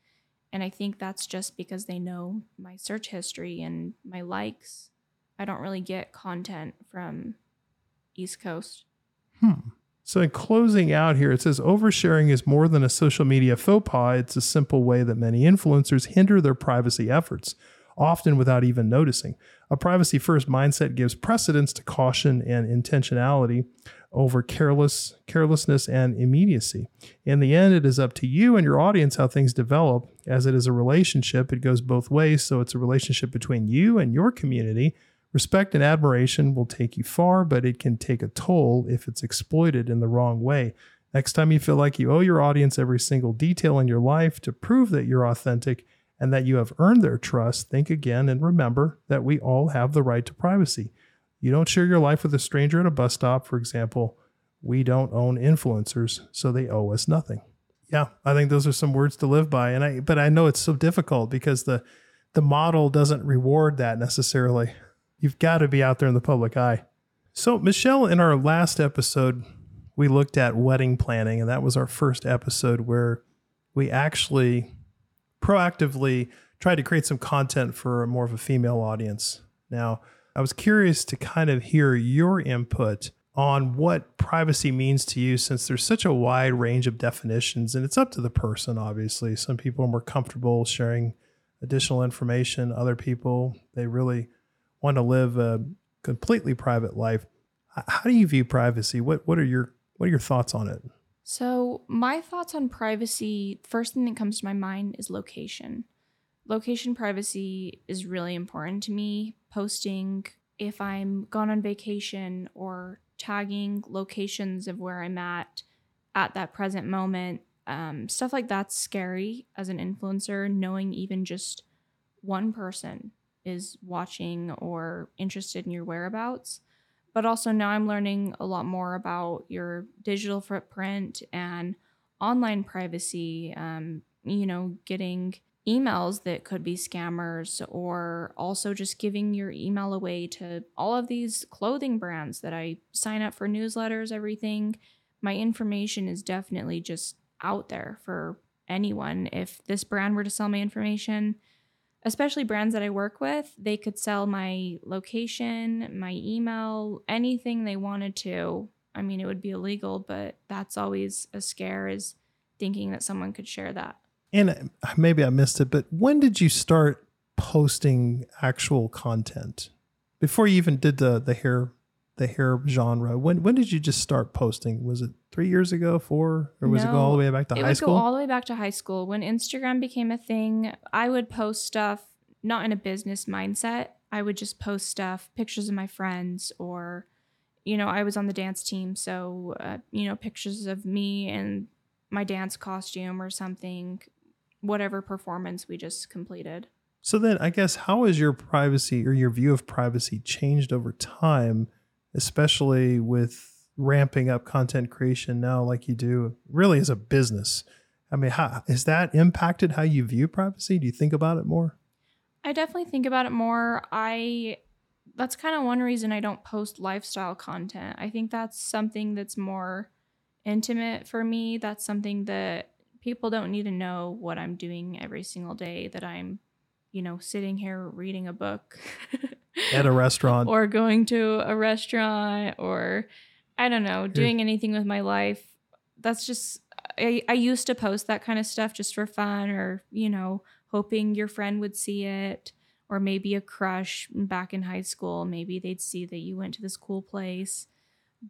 And I think that's just because they know my search history and my likes. I don't really get content from East Coast. Hmm. So, in closing out here, it says oversharing is more than a social media faux pas. It's a simple way that many influencers hinder their privacy efforts, often without even noticing. A privacy first mindset gives precedence to caution and intentionality over careless carelessness and immediacy. In the end, it is up to you and your audience how things develop. As it is a relationship, it goes both ways. So it's a relationship between you and your community. Respect and admiration will take you far, but it can take a toll if it's exploited in the wrong way. Next time you feel like you owe your audience every single detail in your life to prove that you're authentic and that you have earned their trust, think again and remember that we all have the right to privacy. You don't share your life with a stranger at a bus stop, for example. We don't own influencers, so they owe us nothing. Yeah, I think those are some words to live by. And I but I know it's so difficult because the the model doesn't reward that necessarily. You've got to be out there in the public eye. So, Michelle, in our last episode, we looked at wedding planning, and that was our first episode where we actually proactively tried to create some content for more of a female audience. Now, I was curious to kind of hear your input on what privacy means to you since there's such a wide range of definitions and it's up to the person obviously. Some people are more comfortable sharing additional information. Other people they really want to live a completely private life. How do you view privacy? What what are your what are your thoughts on it So, my thoughts on privacy first thing that comes to my mind is location. Location privacy is really important to me. Posting if I'm gone on vacation or tagging locations of where I'm at at that present moment. Um, stuff like that's scary as an influencer, knowing even just one person is watching or interested in your whereabouts but also now I'm learning a lot more about your digital footprint and online privacy. Um, you know, getting emails that could be scammers, or also just giving your email away to all of these clothing brands that I sign up for newsletters, everything. My information is definitely just out there for anyone. If this brand were to sell my information, especially brands that I work with, they could sell my location, my email, anything they wanted to. I mean, it would be illegal, but that's always a scare is thinking that someone could share that. and uh, maybe i missed it but when did you start posting actual content before you even did the the hair the hair genre when when did you just start posting was it three years ago four or was it go all the way back to high school? it would go all the way back to high school. When Instagram became a thing, I would post stuff not in a business mindset. I would just post stuff, pictures of my friends, or, you know, I was on the dance team. So, uh, you know, pictures of me and my dance costume or something, whatever performance we just completed. So then I guess how has your privacy or your view of privacy changed over time, especially with ramping up content creation now like you do really as a business? I mean, how has that impacted how you view privacy? Do you think about it more? I definitely think about it more. I that's kind of one reason I don't post lifestyle content. I think that's something that's more intimate for me. That's something that people don't need to know what I'm doing every single day that I'm, you know, sitting here reading a book At a restaurant. or going to a restaurant or I don't know, doing anything with my life. That's just I, I used to post that kind of stuff just for fun or, you know, hoping your friend would see it or maybe a crush back in high school. Maybe they'd see that you went to this cool place.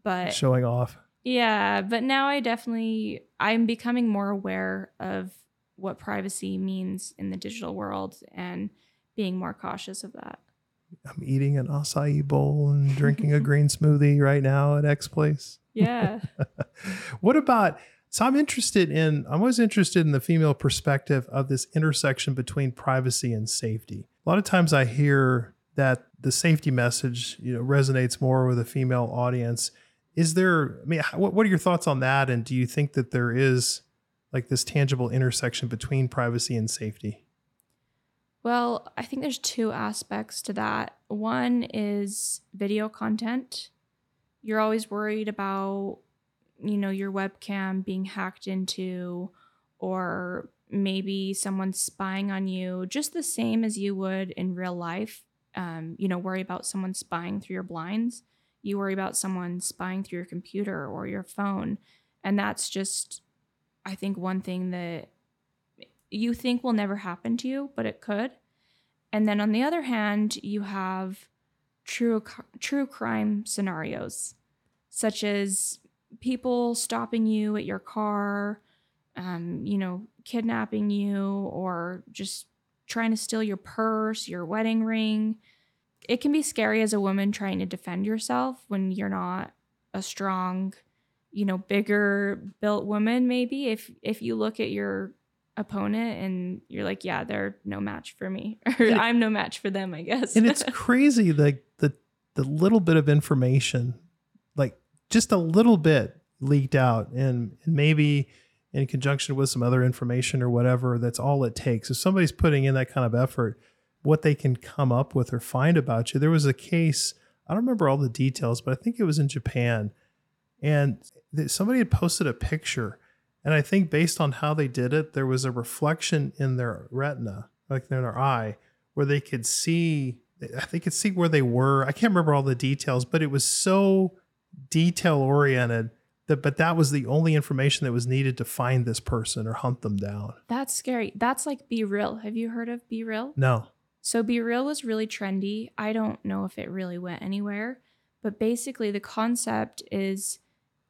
But showing off. yeah, but now I definitely I'm becoming more aware of what privacy means in the digital world and being more cautious of that. I'm eating an acai bowl and drinking a green smoothie right now at X Place. Yeah. what about so i'm interested in i'm always interested in the female perspective of this intersection between privacy and safety a lot of times i hear that the safety message you know resonates more with a female audience is there i mean what, what are your thoughts on that and do you think that there is like this tangible intersection between privacy and safety Well, I think there's two aspects to that. One is video content. You're always worried about, you know, your webcam being hacked into or maybe someone spying on you, just the same as you would in real life. Um, you know, worry about someone spying through your blinds. You worry about someone spying through your computer or your phone. And that's just, I think, one thing that you think will never happen to you, but it could. And then on the other hand, you have true true crime scenarios, such as people stopping you at your car, um, you know, kidnapping you, or just trying to steal your purse, your wedding ring. It can be scary as a woman trying to defend yourself when you're not a strong, you know, bigger built woman. Maybe if if you look at your opponent and you're like, yeah, they're no match for me, or I'm no match for them, I guess. and it's crazy like the the little bit of information like just a little bit leaked out and, and maybe in conjunction with some other information or whatever that's all it takes. If somebody's putting in that kind of effort what they can come up with or find about you. There was a case i don't remember all the details but i think it was in japan. And somebody had posted a picture and i think based on how they did it there was a reflection in their retina like in their eye where they could see they could see where they were i can't remember all the details but it was so detail oriented that but that was the only information that was needed to find this person or hunt them down That's scary. That's like BeReal. Have you heard of BeReal? no So BeReal was really trendy. I don't know if it really went anywhere, but basically the concept is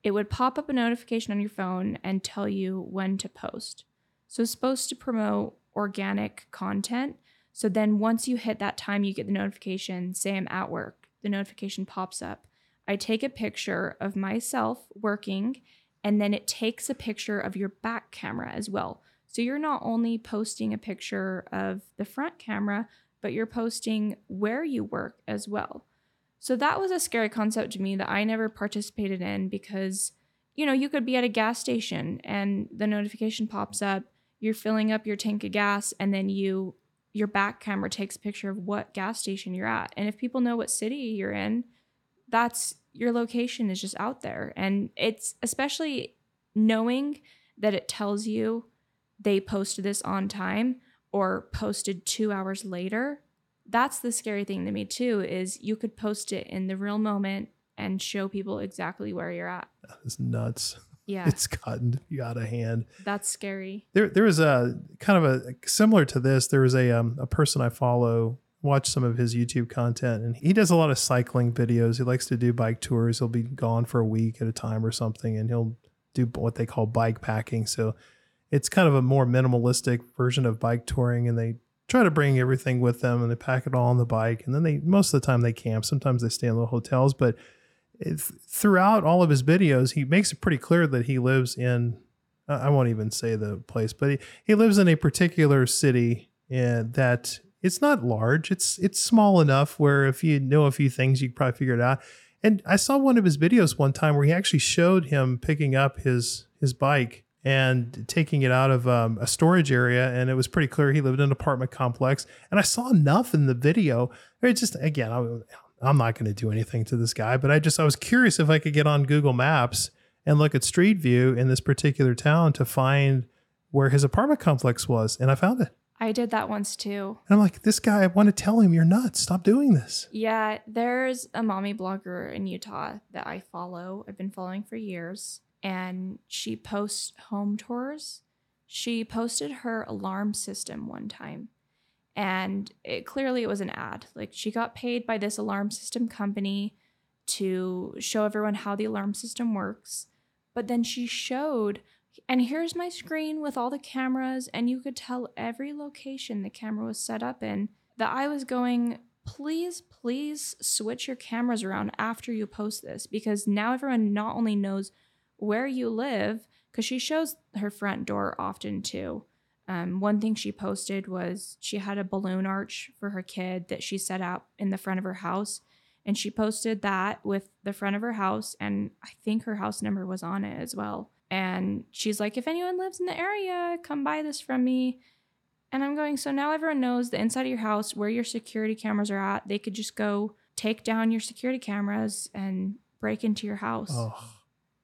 it would pop up a notification on your phone and tell you when to post. So it's supposed to promote organic content. So then once you hit that time, you get the notification, say I'm at work, the notification pops up. I take a picture of myself working, and then it takes a picture of your back camera as well. So you're not only posting a picture of the front camera, but you're posting where you work as well. So that was a scary concept to me that I never participated in because, you know, you could be at a gas station and the notification pops up, you're filling up your tank of gas, and then you your back camera takes a picture of what gas station you're at. And if people know what city you're in, that's your location is just out there. And it's especially knowing that it tells you they posted this on time or posted two hours later. That's the scary thing to me too, is you could post it in the real moment and show people exactly where you're at. it's nuts Yeah. it's gotten you out of hand that's scary. there there was a kind of a similar to this there was a um, a person i follow watch some of his youtube content and he does a lot of cycling videos he likes to do bike tours he'll be gone for a week at a time or something and he'll do what they call bike packing so it's kind of a more minimalistic version of bike touring and they try to bring everything with them and they pack it all on the bike and then they most of the time they camp sometimes they stay in little hotels but throughout all of his videos he makes it pretty clear that he lives in I won't even say the place, but he, he lives in a particular city and that it's not large. It's it's small enough where if you know a few things, you probably figure it out. And I saw one of his videos one time where he actually showed him picking up his his bike and taking it out of um, a storage area. And it was pretty clear he lived in an apartment complex. And I saw enough in the video. It just, again, I, I'm not going to do anything to this guy, but I just, I was curious if I could get on Google Maps and look at Street View in this particular town to find where his apartment complex was. And I found it. I did that once too. And I'm like, this guy, I want to tell him you're nuts. Stop doing this. Yeah, there's a mommy blogger in Utah that I follow. I've been following for years, and she posts home tours. She posted her alarm system one time, and it clearly it was an ad. Like she got paid by this alarm system company to show everyone how the alarm system works. But then she showed and here's my screen with all the cameras, and you could tell every location the camera was set up in. That I was going, please, please switch your cameras around after you post this because now everyone not only knows where you live, because she shows her front door often too. Um, one thing she posted was she had a balloon arch for her kid that she set up in the front of her house. And she posted that with the front of her house, and I think her house number was on it as well. And she's like, if anyone lives in the area, come buy this from me. And I'm going, so now everyone knows the inside of your house, where your security cameras are at. They could just go take down your security cameras and break into your house. Oh,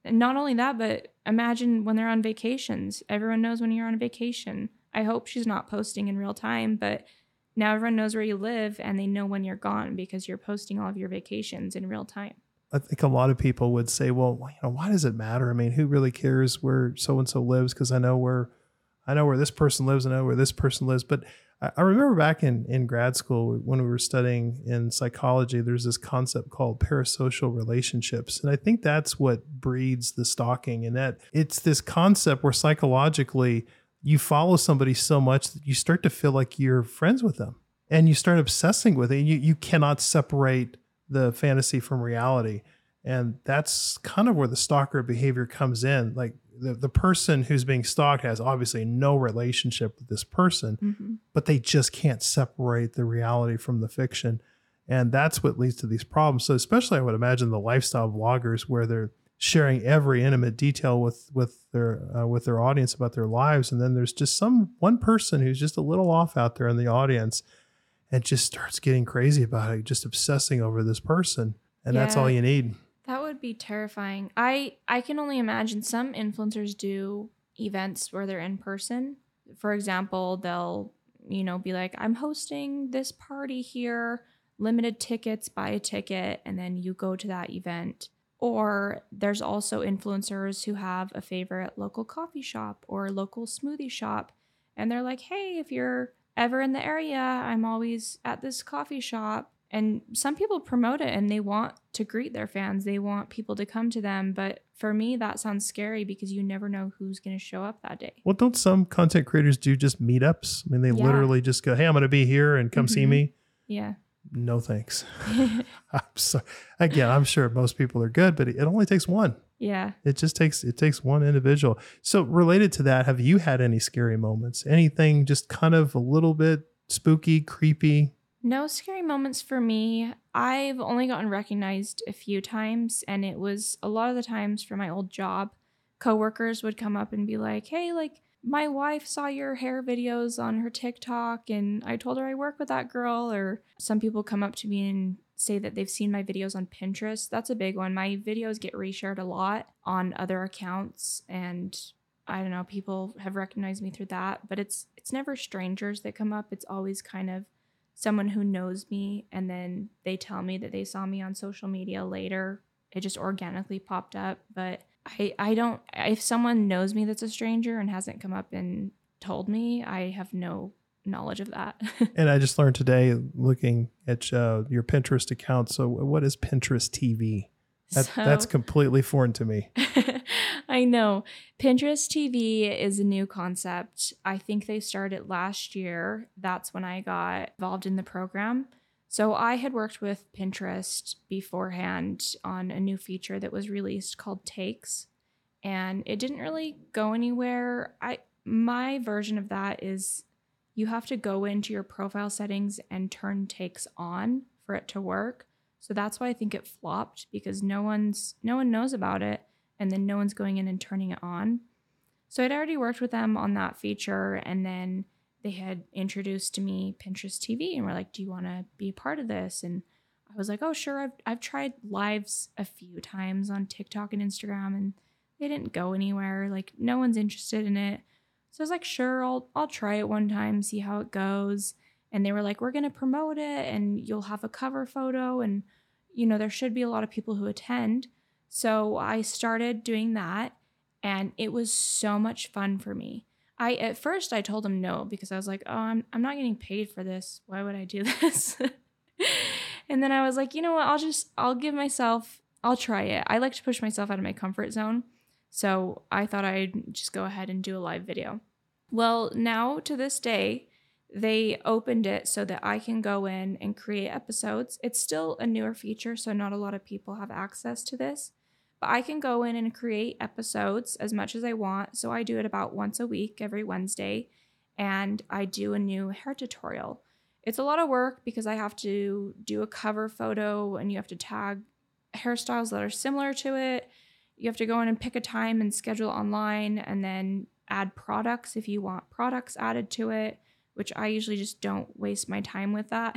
Not only that, but imagine when they're on vacations. Everyone knows when you're on vacation. I hope she's not posting in real time, but now everyone knows where you live and they know when you're gone because you're posting all of your vacations in real time. I think a lot of people would say, well, you know, why does it matter? I mean, who really cares where so and so lives? Because I know where, I know where this person lives. And I know where this person lives. But I, remember back in in grad school when we were studying in psychology, there's this concept called parasocial relationships, and I think that's what breeds the stalking. And that it's this concept where psychologically you follow somebody so much that you start to feel like you're friends with them, and you start obsessing with it. You you cannot separate the fantasy from reality. And that's kind of where the stalker behavior comes in. Like the, the person who's being stalked has obviously no relationship with this person, Mm-hmm. but they just can't separate the reality from the fiction. And that's what leads to these problems. So, especially, I would imagine the lifestyle vloggers where they're sharing every intimate detail with with their uh, with their audience about their lives, and then there's just some one person who's just a little off out there in the audience, and just starts getting crazy about it, just obsessing over this person, and that's all you need. That would be terrifying. I I can only imagine some influencers do events where they're in person. For example, they'll, you know, be like, "I'm hosting this party here, limited tickets, buy a ticket," and then you go to that event. Or there's also influencers who have a favorite local coffee shop or local smoothie shop and they're like, "Hey, if you're ever in the area, I'm always at this coffee shop." And some people promote it and they want to greet their fans. They want people to come to them, but for me that sounds scary because you never know who's going to show up that day. Well, don't some content creators do just meetups? I mean, they Yeah. literally just go, "Hey, I'm going to be here and come see Mhm. me." Yeah. No thanks. I'm sorry. Again, I'm sure most people are good, but it only takes one. yeah. It just takes it takes one individual. So related to that, have you had any scary moments? Anything just kind of a little bit spooky, creepy? No scary moments for me. I've only gotten recognized a few times, and it was a lot of the times for my old job. Coworkers would come up and be like, "Hey, like my wife saw your hair videos on her TikTok, and I told her I work with that girl." Or some people come up to me and say that they've seen my videos on Pinterest. That's a big one. My videos get reshared a lot on other accounts, and I don't know, people have recognized me through that. But it's it's never strangers that come up. It's always kind of someone who knows me and then they tell me that they saw me on social media later it just organically popped up but i i don't if someone knows me that's a stranger and hasn't come up and told me i have no knowledge of that And I just learned today, looking at uh, your Pinterest account. So, what is Pinterest TV? That, that's completely foreign to me. I know. Pinterest TV is a new concept. I think they started last year. That's when I got involved in the program. So I had worked with Pinterest beforehand on a new feature that was released called Takes and it didn't really go anywhere. I my version of that is you have to go into your profile settings and turn takes on for it to work. So that's why I think it flopped because no one's no one knows about it and then no one's going in and turning it on. So I'd already worked with them on that feature and then they had introduced to me Pinterest TV and were like, "Do you want to be a part of this?" And I was like, "Oh, sure. I've I've tried lives a few times on TikTok and Instagram and they didn't go anywhere. Like no one's interested in it." So I was like, "Sure, I'll I'll try it one time, see how it goes." And they were like, "We're going to promote it and you'll have a cover photo and you know, there should be a lot of people who attend." So I started doing that and it was so much fun for me. I at first I told him no because I was like, "Oh, I'm I'm not getting paid for this. Why would I do this?" and then I was like, "You know what? I'll just I'll give myself I'll try it. I like to push myself out of my comfort zone." So, I thought I'd just go ahead and do a live video. Well, now to this day, they opened it so that I can go in and create episodes. It's still a newer feature, so not a lot of people have access to this. But I can go in and create episodes as much as I want. So I do it about once a week, every Wednesday, and I do a new hair tutorial. It's a lot of work because I have to do a cover photo and you have to tag hairstyles that are similar to it. You have to go in and pick a time and schedule online and then add products if you want products added to it, which I usually just don't waste my time with that.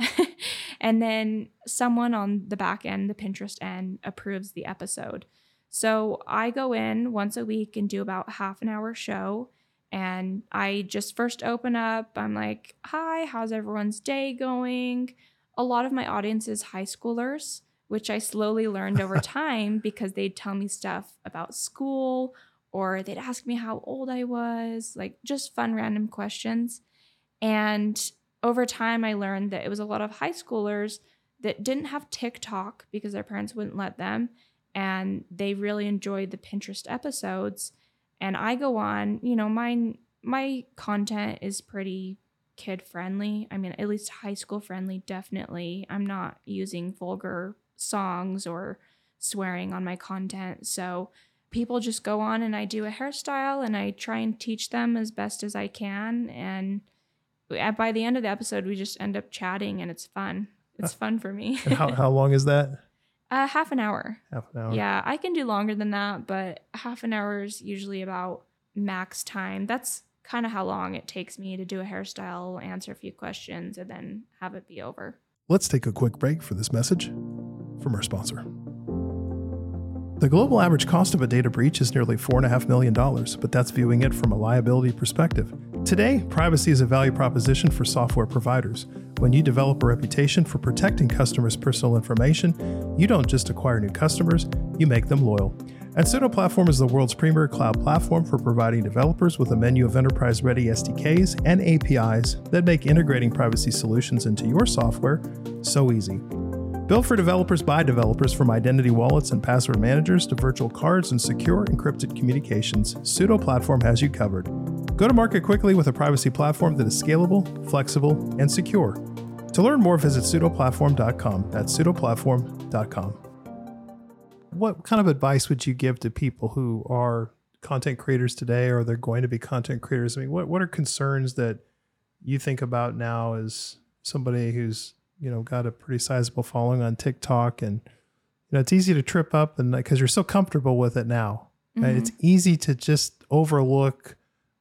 and then someone on the back end, the Pinterest end, approves the episode. So I go in once a week and do about half an hour show. And I just first open up. I'm like, hi, how's everyone's day going? A lot of my audience is high schoolers, which I slowly learned over time because they'd tell me stuff about school or they'd ask me how old I was, like just fun random questions. And over time, I learned that it was a lot of high schoolers that didn't have TikTok because their parents wouldn't let them and they really enjoyed the Pinterest episodes. And I go on, you know, mine my content is pretty kid friendly. I mean, at least high school friendly, definitely. I'm not using vulgar songs or swearing on my content. So people just go on and I do a hairstyle and I try and teach them as best as I can. And by the end of the episode, we just end up chatting and it's fun. It's fun for me. how, how long is that? Uh, half an hour. Half an hour. Yeah, I can do longer than that, but half an hour is usually about max time. That's kind of how long it takes me to do a hairstyle, answer a few questions, and then have it be over. Let's take a quick break for this message from our sponsor. The global average cost of a data breach is nearly $4.5 million, but that's viewing it from a liability perspective. Today, privacy is a value proposition for software providers. When you develop a reputation for protecting customers' personal information, you don't just acquire new customers, you make them loyal. And Sudo Platform is the world's premier cloud platform for providing developers with a menu of enterprise ready SDKs and APIs that make integrating privacy solutions into your software so easy. Built for developers by developers from identity wallets and password managers to virtual cards and secure encrypted communications, Sudo Platform has you covered. Go to market quickly with a privacy platform that is scalable, flexible, and secure. To learn more, visit sudoplatform.com. That's sudoplatform.com. What kind of advice would you give to people who are content creators today or they're going to be content creators? I mean, what, what are concerns that you think about now as somebody who's, you know, got a pretty sizable following on TikTok and you know, it's easy to trip up and because you're so comfortable with it now. Right? Mhm. It's easy to just overlook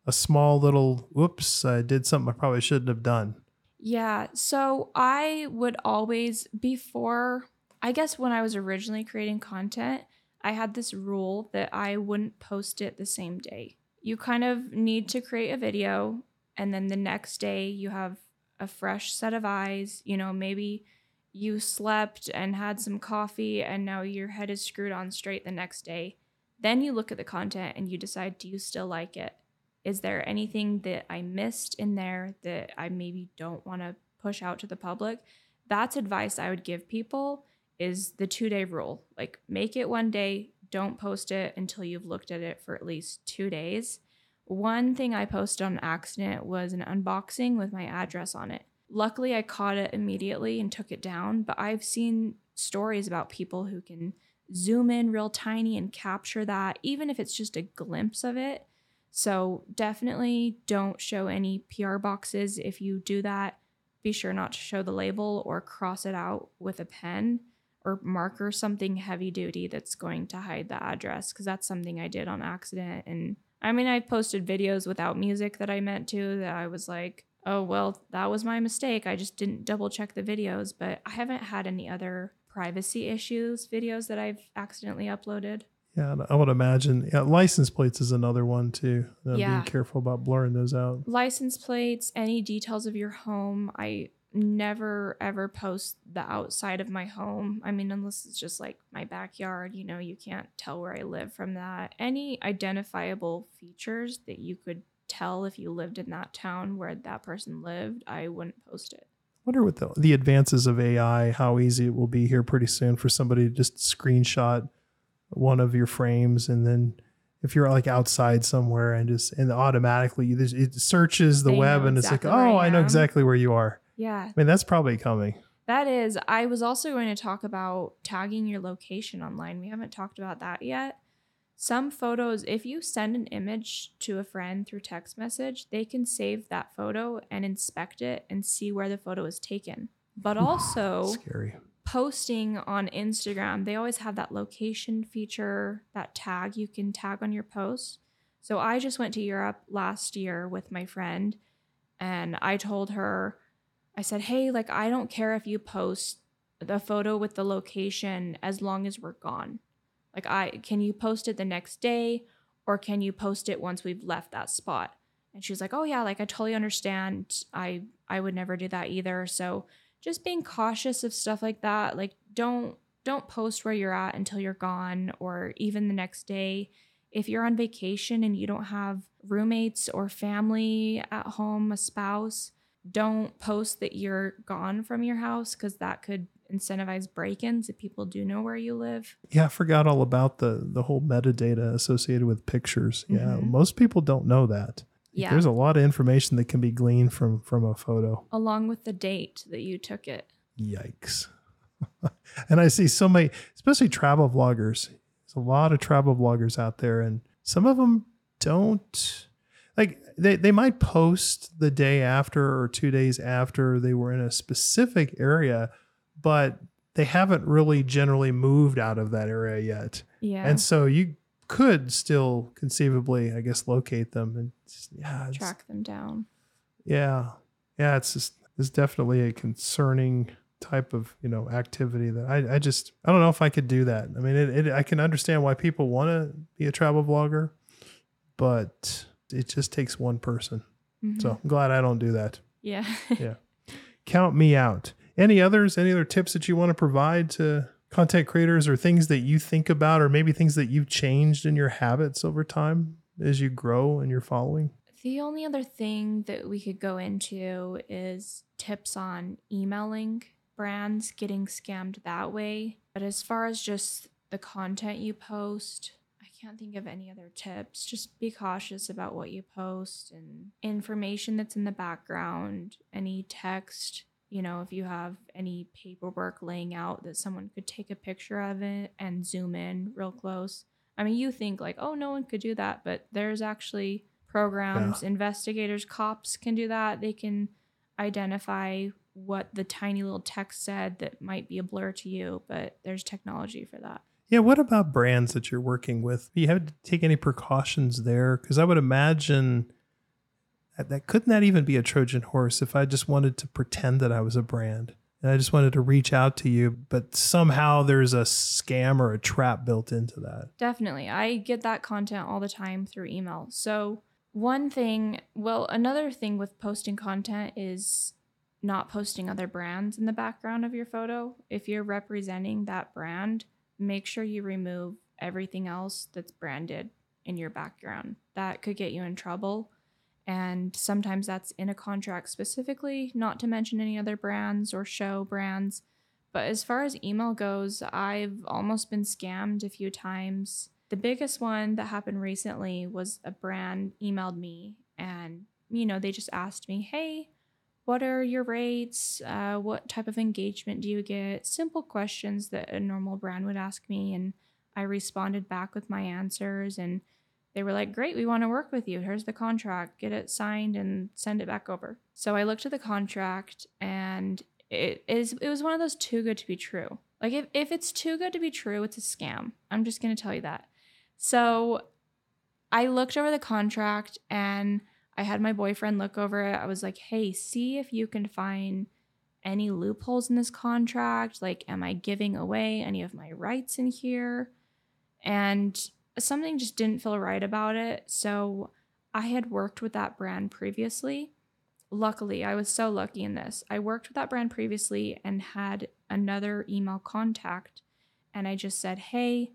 a small little whoops, I did something I probably shouldn't have done. Yeah. So I would always, before, I guess when I was originally creating content, I had this rule that I wouldn't post it the same day. You kind of need to create a video, and then the next day you have a fresh set of eyes. You know, maybe you slept and had some coffee, and now your head is screwed on straight the next day. Then you look at the content and you decide, do you still like it? Is there anything that I missed in there that I maybe don't want to push out to the public? That's advice I would give people is the 2-day rule. Like make it one day, don't post it until you've looked at it for at least 2 days. One thing I posted on accident was an unboxing with my address on it. Luckily, I caught it immediately and took it down, but I've seen stories about people who can zoom in real tiny and capture that, even if it's just a glimpse of it. So definitely don't show any PR boxes. If you do that, be sure not to show the label or cross it out with a pen or marker something heavy duty that's going to hide the address because that's something I did on accident and I mean, I've posted videos without music that I meant to that I was like, oh, well, that was my mistake. I just didn't double check the videos, but I haven't had any other privacy issues videos that I've accidentally uploaded. Yeah, I would imagine yeah, license plates is another one too. Uh, Yeah. Being careful about blurring those out. License plates, any details of your home. I never ever post the outside of my home. I mean, unless it's just like my backyard, you know, you can't tell where I live from that. Any identifiable features that you could tell if you lived in that town where that person lived, I wouldn't post it. wonder what the, the advances of AI, how easy it will be here pretty soon for somebody to just screenshot one of your frames and then if you're like outside somewhere and just and automatically it searches the They web and it's like, oh, I know exactly where you are. Yeah, I mean, that's probably coming. That is, I was also going to talk about tagging your location online. We haven't talked about that yet. Some photos, if you send an image to a friend through text message, they can save that photo and inspect it and see where the photo was taken. But also, Scary. posting on Instagram, they always have that location feature, that tag you can tag on your post. So I just went to Europe last year with my friend and I told her, I said, hey, like, I don't care if you post the photo with the location as long as we're gone. Like, I can you post it the next day or can you post it once we've left that spot? And she was like, oh, yeah, like, I totally understand. I, I would never do that either. So, just being cautious of stuff like that like don't don't post where you're at until you're gone or even the next day if you're on vacation and you don't have roommates or family at home a spouse don't post that you're gone from your house because that could incentivize break-ins if people do know where you live Yeah, I forgot all about the the whole metadata associated with pictures. Yeah, Mhm. most people don't know that. yeah There's a lot of information that can be gleaned from from a photo. along with the date that you took it Yikes. and I see so many, especially travel vloggers. There's a lot of travel vloggers out there, and some of them don't like they, they might post the day after or two days after they were in a specific area, but they haven't really generally moved out of that area yet. yeah And so you could still conceivably, I guess, locate them and just- yeah, track them down yeah, yeah. It's just it's definitely a concerning type of you know activity that I I just I don't know if I could do that. I mean, it, it I can understand why people want to be a travel vlogger, but it just takes one person. Mhm. So I'm glad I don't do that. yeah yeah. Count me out. Any others? Any other tips that you want to provide to content creators or things that you think about, or maybe things that you've changed in your habits over time as you grow in your following? The only other thing that we could go into is tips on emailing brands, getting scammed that way. But as far as just the content you post, can't think of any other tips. Just be cautious about what you post and information that's in the background, any text. You know, if you have any paperwork laying out that someone could take a picture of it and zoom in real close. I mean, you think like, oh, no one could do that, but there's actually programs, investigators, cops can do that. They can identify what the tiny little text said that might be a blur to you, but there's technology for that. Yeah, what about brands that you're working with? Do you have to take any precautions there? Because I would imagine that, that couldn't that even be a Trojan horse if I just wanted to pretend that I was a brand and I just wanted to reach out to you, but somehow there's a scam or a trap built into that. Definitely. I get that content all the time through email. So, one thing, well, another thing with posting content is not posting other brands in the background of your photo. If you're representing that brand, make sure you remove everything else that's branded in your background. That could get you in trouble. And sometimes that's in a contract specifically, not to mention any other brands or show brands. But as far as email goes, I've almost been scammed a few times. The biggest one that happened recently was a brand emailed me and, you know, they just asked me, hey, what are your rates? Uh, what type of engagement do you get? Simple questions that a normal brand would ask me. And I responded back with my answers. And they were like, great, we want to work with you. Here's the contract. Get it signed and send it back over. So I looked at the contract and it is it was one of those too good to be true. Like if, if it's too good to be true, it's a scam. I'm just gonna tell you that. So I looked over the contract and I had my boyfriend look over it. I was like, hey, see if you can find any loopholes in this contract. Like, am I giving away any of my rights in here? And something just didn't feel right about it. So I had worked with that brand previously. Luckily, I was so lucky in this. I worked with that brand previously and had another email contact. And I just said, hey,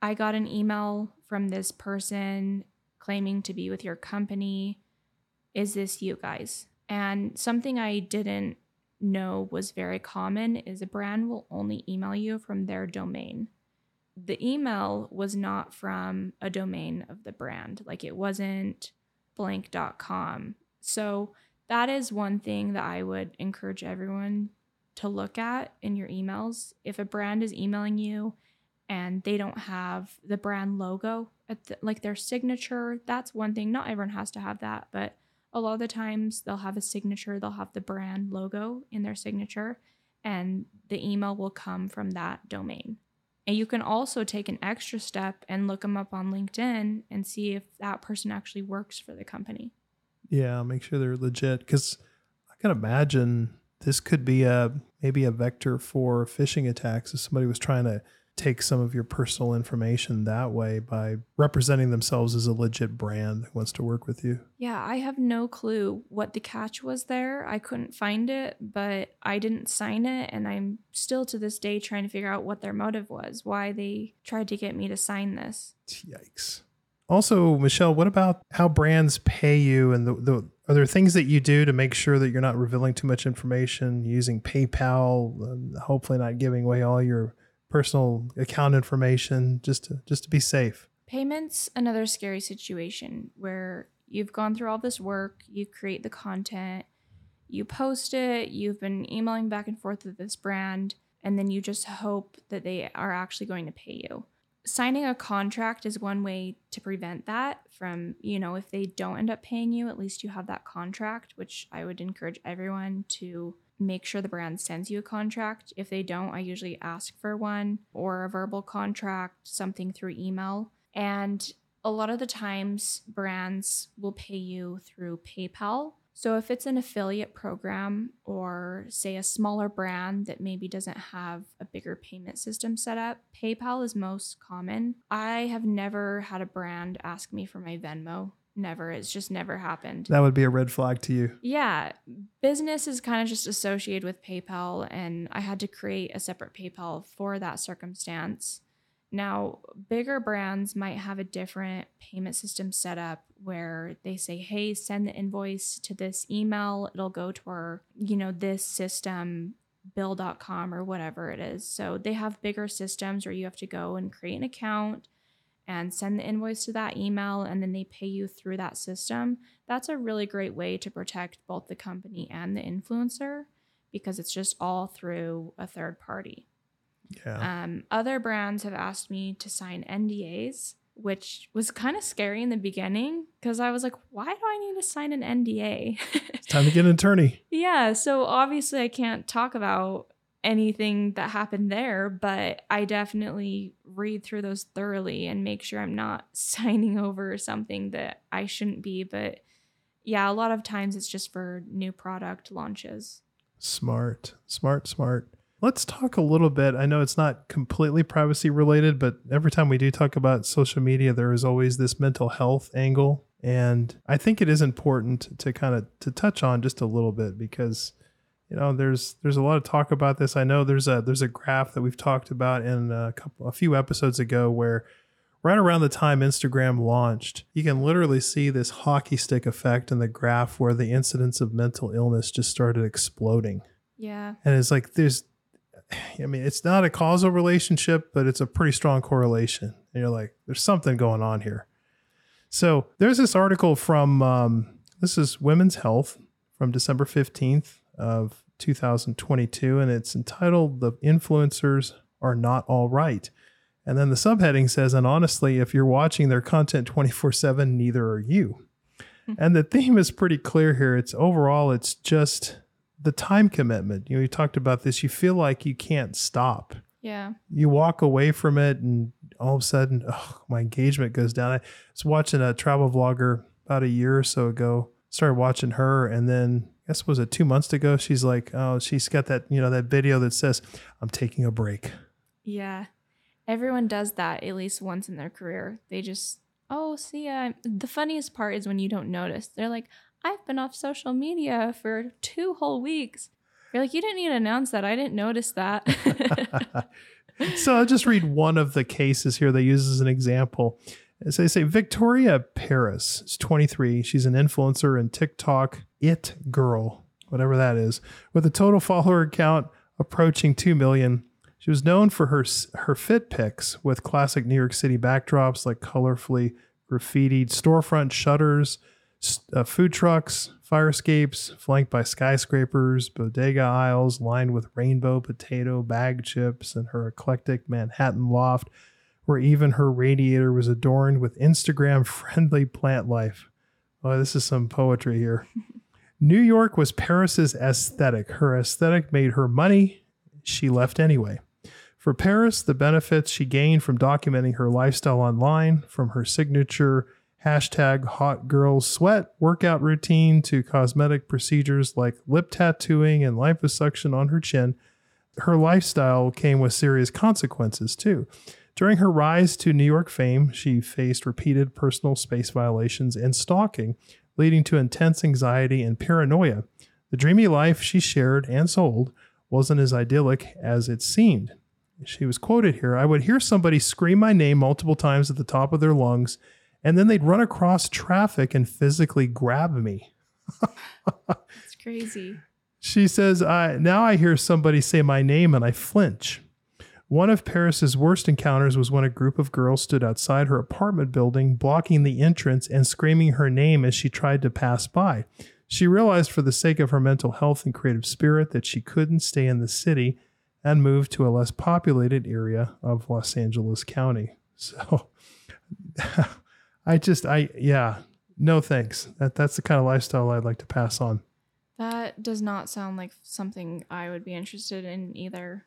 I got an email from this person claiming to be with your company. Is this you guys? And something I didn't know was very common is a brand will only email you from their domain. The email was not from a domain of the brand, like it wasn't blank.com. So that is one thing that I would encourage everyone to look at in your emails. If a brand is emailing you and they don't have the brand logo like their signature that's one thing. Not everyone has to have that but a lot of the times they'll have a signature they'll have the brand logo in their signature and the email will come from that domain. And you can also take an extra step and look them up on linkedin and see if that person actually works for the company. Yeah make sure they're legit because i can imagine this could be a maybe a vector for phishing attacks if somebody was trying to take some of your personal information that way by representing themselves as a legit brand that wants to work with you. Yeah, I have no clue what the catch was there. I couldn't find it, but I didn't sign it. And I'm still to this day trying to figure out what their motive was, why they tried to get me to sign this. Yikes. Also, Michelle, what about how brands pay you and the, the are there things that you do to make sure that you're not revealing too much information using PayPal, um, hopefully not giving away all your personal account information just to just to be safe. Payments another scary situation where you've gone through all this work, you create the content, you post it, you've been emailing back and forth with this brand, and then you just hope that they are actually going to pay you. Signing a contract is one way to prevent that from, you know, if they don't end up paying you, at least you have that contract, which I would encourage everyone to make sure the brand sends you a contract. If they don't, I usually ask for one or a verbal contract, something through email. And a lot of the times, brands will pay you through PayPal. So if it's an affiliate program or, say, a smaller brand that maybe doesn't have a bigger payment system set up, PayPal is most common. I have never had a brand ask me for my Venmo never it's just never happened. That would be a red flag to you. Yeah business is kind of just associated with paypal and i had to create a separate paypal for that circumstance. Now bigger brands might have a different payment system set up where they say hey send the invoice to this email. It'll go to our you know this system bill.com or whatever it is. So they have bigger systems where you have to go and create an account and send the invoice to that email and then they pay you through that system, that's a really great way to protect both the company and the influencer because it's just all through a third party. Yeah. Um, other brands have asked me to sign NDAs, which was kind of scary in the beginning because I was like, why do I need to sign an NDA? it's time to get an attorney. yeah. So obviously, I can't talk about anything that happened there, but I definitely read through those thoroughly and make sure I'm not signing over something that I shouldn't be. But yeah, a lot of times it's just for new product launches. Smart, smart, smart. Let's talk a little bit. I know it's not completely privacy related, but every time we do talk about social media, there is always this mental health angle. And I think it is important to kind of to touch on just a little bit because you know there's there's a lot of talk about this. I know there's a there's a graph that we've talked about in a couple a few episodes ago where right around the time instagram launched you can literally see this hockey stick effect in the graph where the incidence of mental illness just started exploding. Yeah. And it's like there's i mean it's not a causal relationship but it's a pretty strong correlation. And you're like there's something going on here. So there's this article from um, this is women's health from december 15th of 2022, and it's entitled The Influencers Are Not All Right. And then the subheading says, and honestly, if you're watching their content 24 7, neither are you. Hmm. and the theme is pretty clear here. It's overall, it's just the time commitment. You know, you talked about this. You feel like you can't stop. Yeah. You walk away from it and all of a sudden, oh, my engagement goes down. I was watching a travel vlogger about a year or so ago. Started watching her, and then I guess was it two months ago? She's like, oh, she's got that you know that video that says, "I'm taking a break." Yeah. Everyone does that at least once in their career. They just, oh, see, ya. the funniest part is when you don't notice. They're like, I've been off social media for two whole weeks. You're like, you didn't need to announce that. I didn't notice that. so I'll just read one of the cases here they use as an example. As they say, Victoria Paris is 23. She's an influencer in TikTok, It Girl, whatever that is, with a total follower count approaching 2 million. She was known for her her fit pics with classic New York City backdrops like colorfully graffitied storefront shutters, uh, food trucks, fire escapes flanked by skyscrapers, bodega aisles lined with rainbow potato bag chips, and her eclectic Manhattan loft, where even her radiator was adorned with Instagram friendly plant life. Oh, this is some poetry here. New York was Paris's aesthetic. Her aesthetic made her money. She left anyway. For Paris, the benefits she gained from documenting her lifestyle online, from her signature hashtag hot girls sweat workout routine to cosmetic procedures like lip tattooing and liposuction on her chin, her lifestyle came with serious consequences too. During her rise to New York fame, she faced repeated personal space violations and stalking, leading to intense anxiety and paranoia. The dreamy life she shared and sold wasn't as idyllic as it seemed she was quoted here I would hear somebody scream my name multiple times at the top of their lungs, and then they'd run across traffic and physically grab me. it's crazy. She says, I, Now I hear somebody say my name and I flinch. One of Paris's worst encounters was when a group of girls stood outside her apartment building, blocking the entrance and screaming her name as she tried to pass by. She realized, for the sake of her mental health and creative spirit, that she couldn't stay in the city and moved to a less populated area of Los Angeles County. So I just I yeah, no thanks. That that's the kind of lifestyle I'd like to pass on. That does not sound like something I would be interested in either.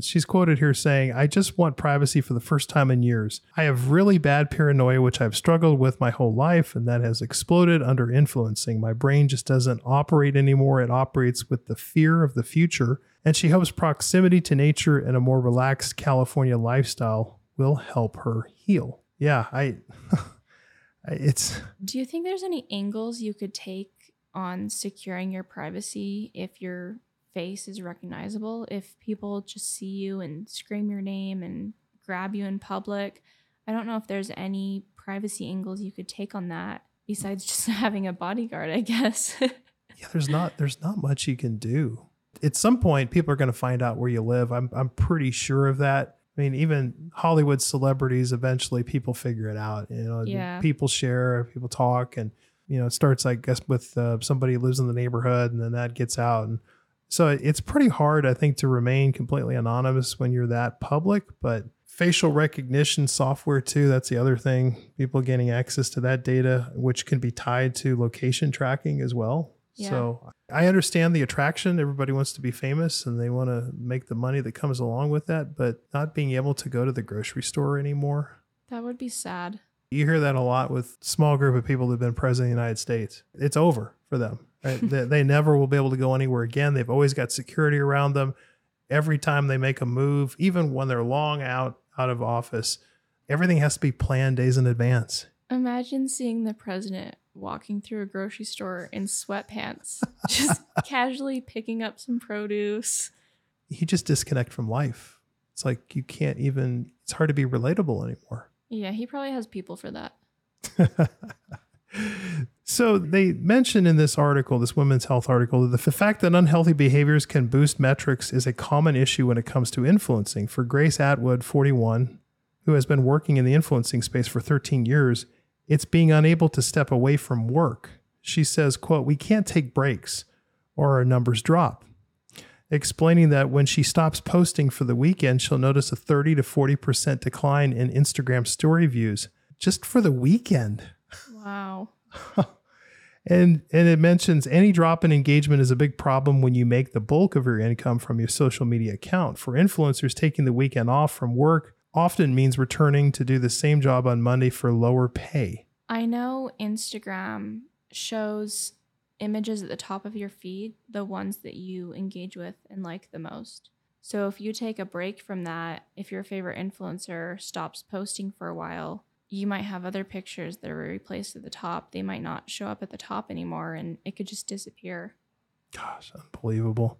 She's quoted here saying, I just want privacy for the first time in years. I have really bad paranoia, which I've struggled with my whole life, and that has exploded under influencing. My brain just doesn't operate anymore. It operates with the fear of the future. And she hopes proximity to nature and a more relaxed California lifestyle will help her heal. Yeah, I. it's. Do you think there's any angles you could take on securing your privacy if you're face is recognizable. If people just see you and scream your name and grab you in public, I don't know if there's any privacy angles you could take on that besides just having a bodyguard, I guess. yeah, there's not there's not much you can do. At some point people are going to find out where you live. I'm I'm pretty sure of that. I mean, even Hollywood celebrities eventually people figure it out. You know, yeah. people share, people talk, and you know, it starts, I guess, with uh, somebody who lives in the neighborhood, and then that gets out, and so it's pretty hard, I think, to remain completely anonymous when you're that public. But facial recognition software, too, that's the other thing. People getting access to that data, which can be tied to location tracking as well. Yeah. So I understand the attraction. Everybody wants to be famous and they want to make the money that comes along with that, but not being able to go to the grocery store anymore. That would be sad. You hear that a lot with small group of people that have been president of the United States. It's over for them. Right? they, they never will be able to go anywhere again. They've always got security around them. Every time they make a move, even when they're long out out of office, everything has to be planned days in advance. Imagine seeing the president walking through a grocery store in sweatpants, just casually picking up some produce. You just disconnect from life. It's like you can't even, it's hard to be relatable anymore. Yeah, he probably has people for that. So they mention in this article, this women's health article, that the fact that unhealthy behaviors can boost metrics is a common issue when it comes to influencing. For Grace Atwood, 41, who has been working in the influencing space for 13 years, it's being unable to step away from work. She says, quote, we can't take breaks or our numbers drop. Explaining that when she stops posting for the weekend, she'll notice a 30 to 40% decline in Instagram story views just for the weekend. Wow. And and it mentions any drop in engagement is a big problem when you make the bulk of your income from your social media account. For influencers taking the weekend off from work often means returning to do the same job on Monday for lower pay. I know Instagram shows images at the top of your feed, the ones that you engage with and like the most. So if you take a break from that, if your favorite influencer stops posting for a while, you might have other pictures that are replaced at the top. They might not show up at the top anymore and it could just disappear. Gosh, unbelievable.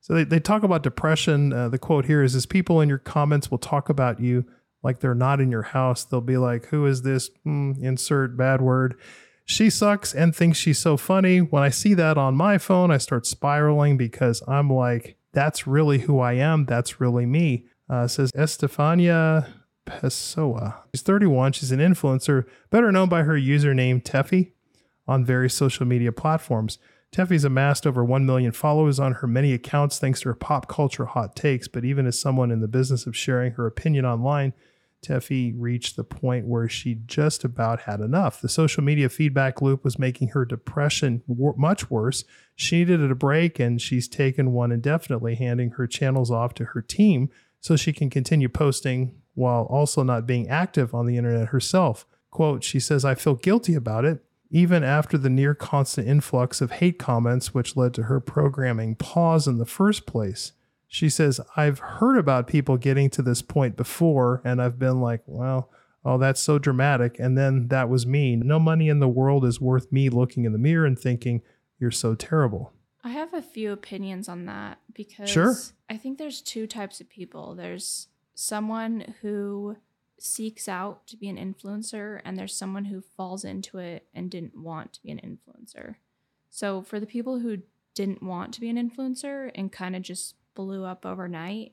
So they, they talk about depression. Uh, the quote here is, is people in your comments will talk about you like they're not in your house. They'll be like, who is this? Mm, insert bad word. She sucks and thinks she's so funny. When I see that on my phone, I start spiraling because I'm like, that's really who I am. That's really me. Uh, says Estefania Pessoa. She's 31. She's an influencer, better known by her username Teffy on various social media platforms. Teffy's amassed over 1 million followers on her many accounts thanks to her pop culture hot takes. But even as someone in the business of sharing her opinion online, Teffy reached the point where she just about had enough. The social media feedback loop was making her depression wor- much worse. She needed a break, and she's taken one indefinitely, handing her channels off to her team so she can continue posting while also not being active on the internet herself. Quote, she says, I feel guilty about it even after the near constant influx of hate comments, which led to her programming pause in the first place. She says, I've heard about people getting to this point before, and I've been like, well, oh, that's so dramatic. And then that was me. No money in the world is worth me looking in the mirror and thinking, you're so terrible. I have a few opinions on that because Sure. I think there's two types of people. There's someone who seeks out to be an influencer, and there's someone who falls into it and didn't want to be an influencer. So, for the people who didn't want to be an influencer and kind of just blew up overnight,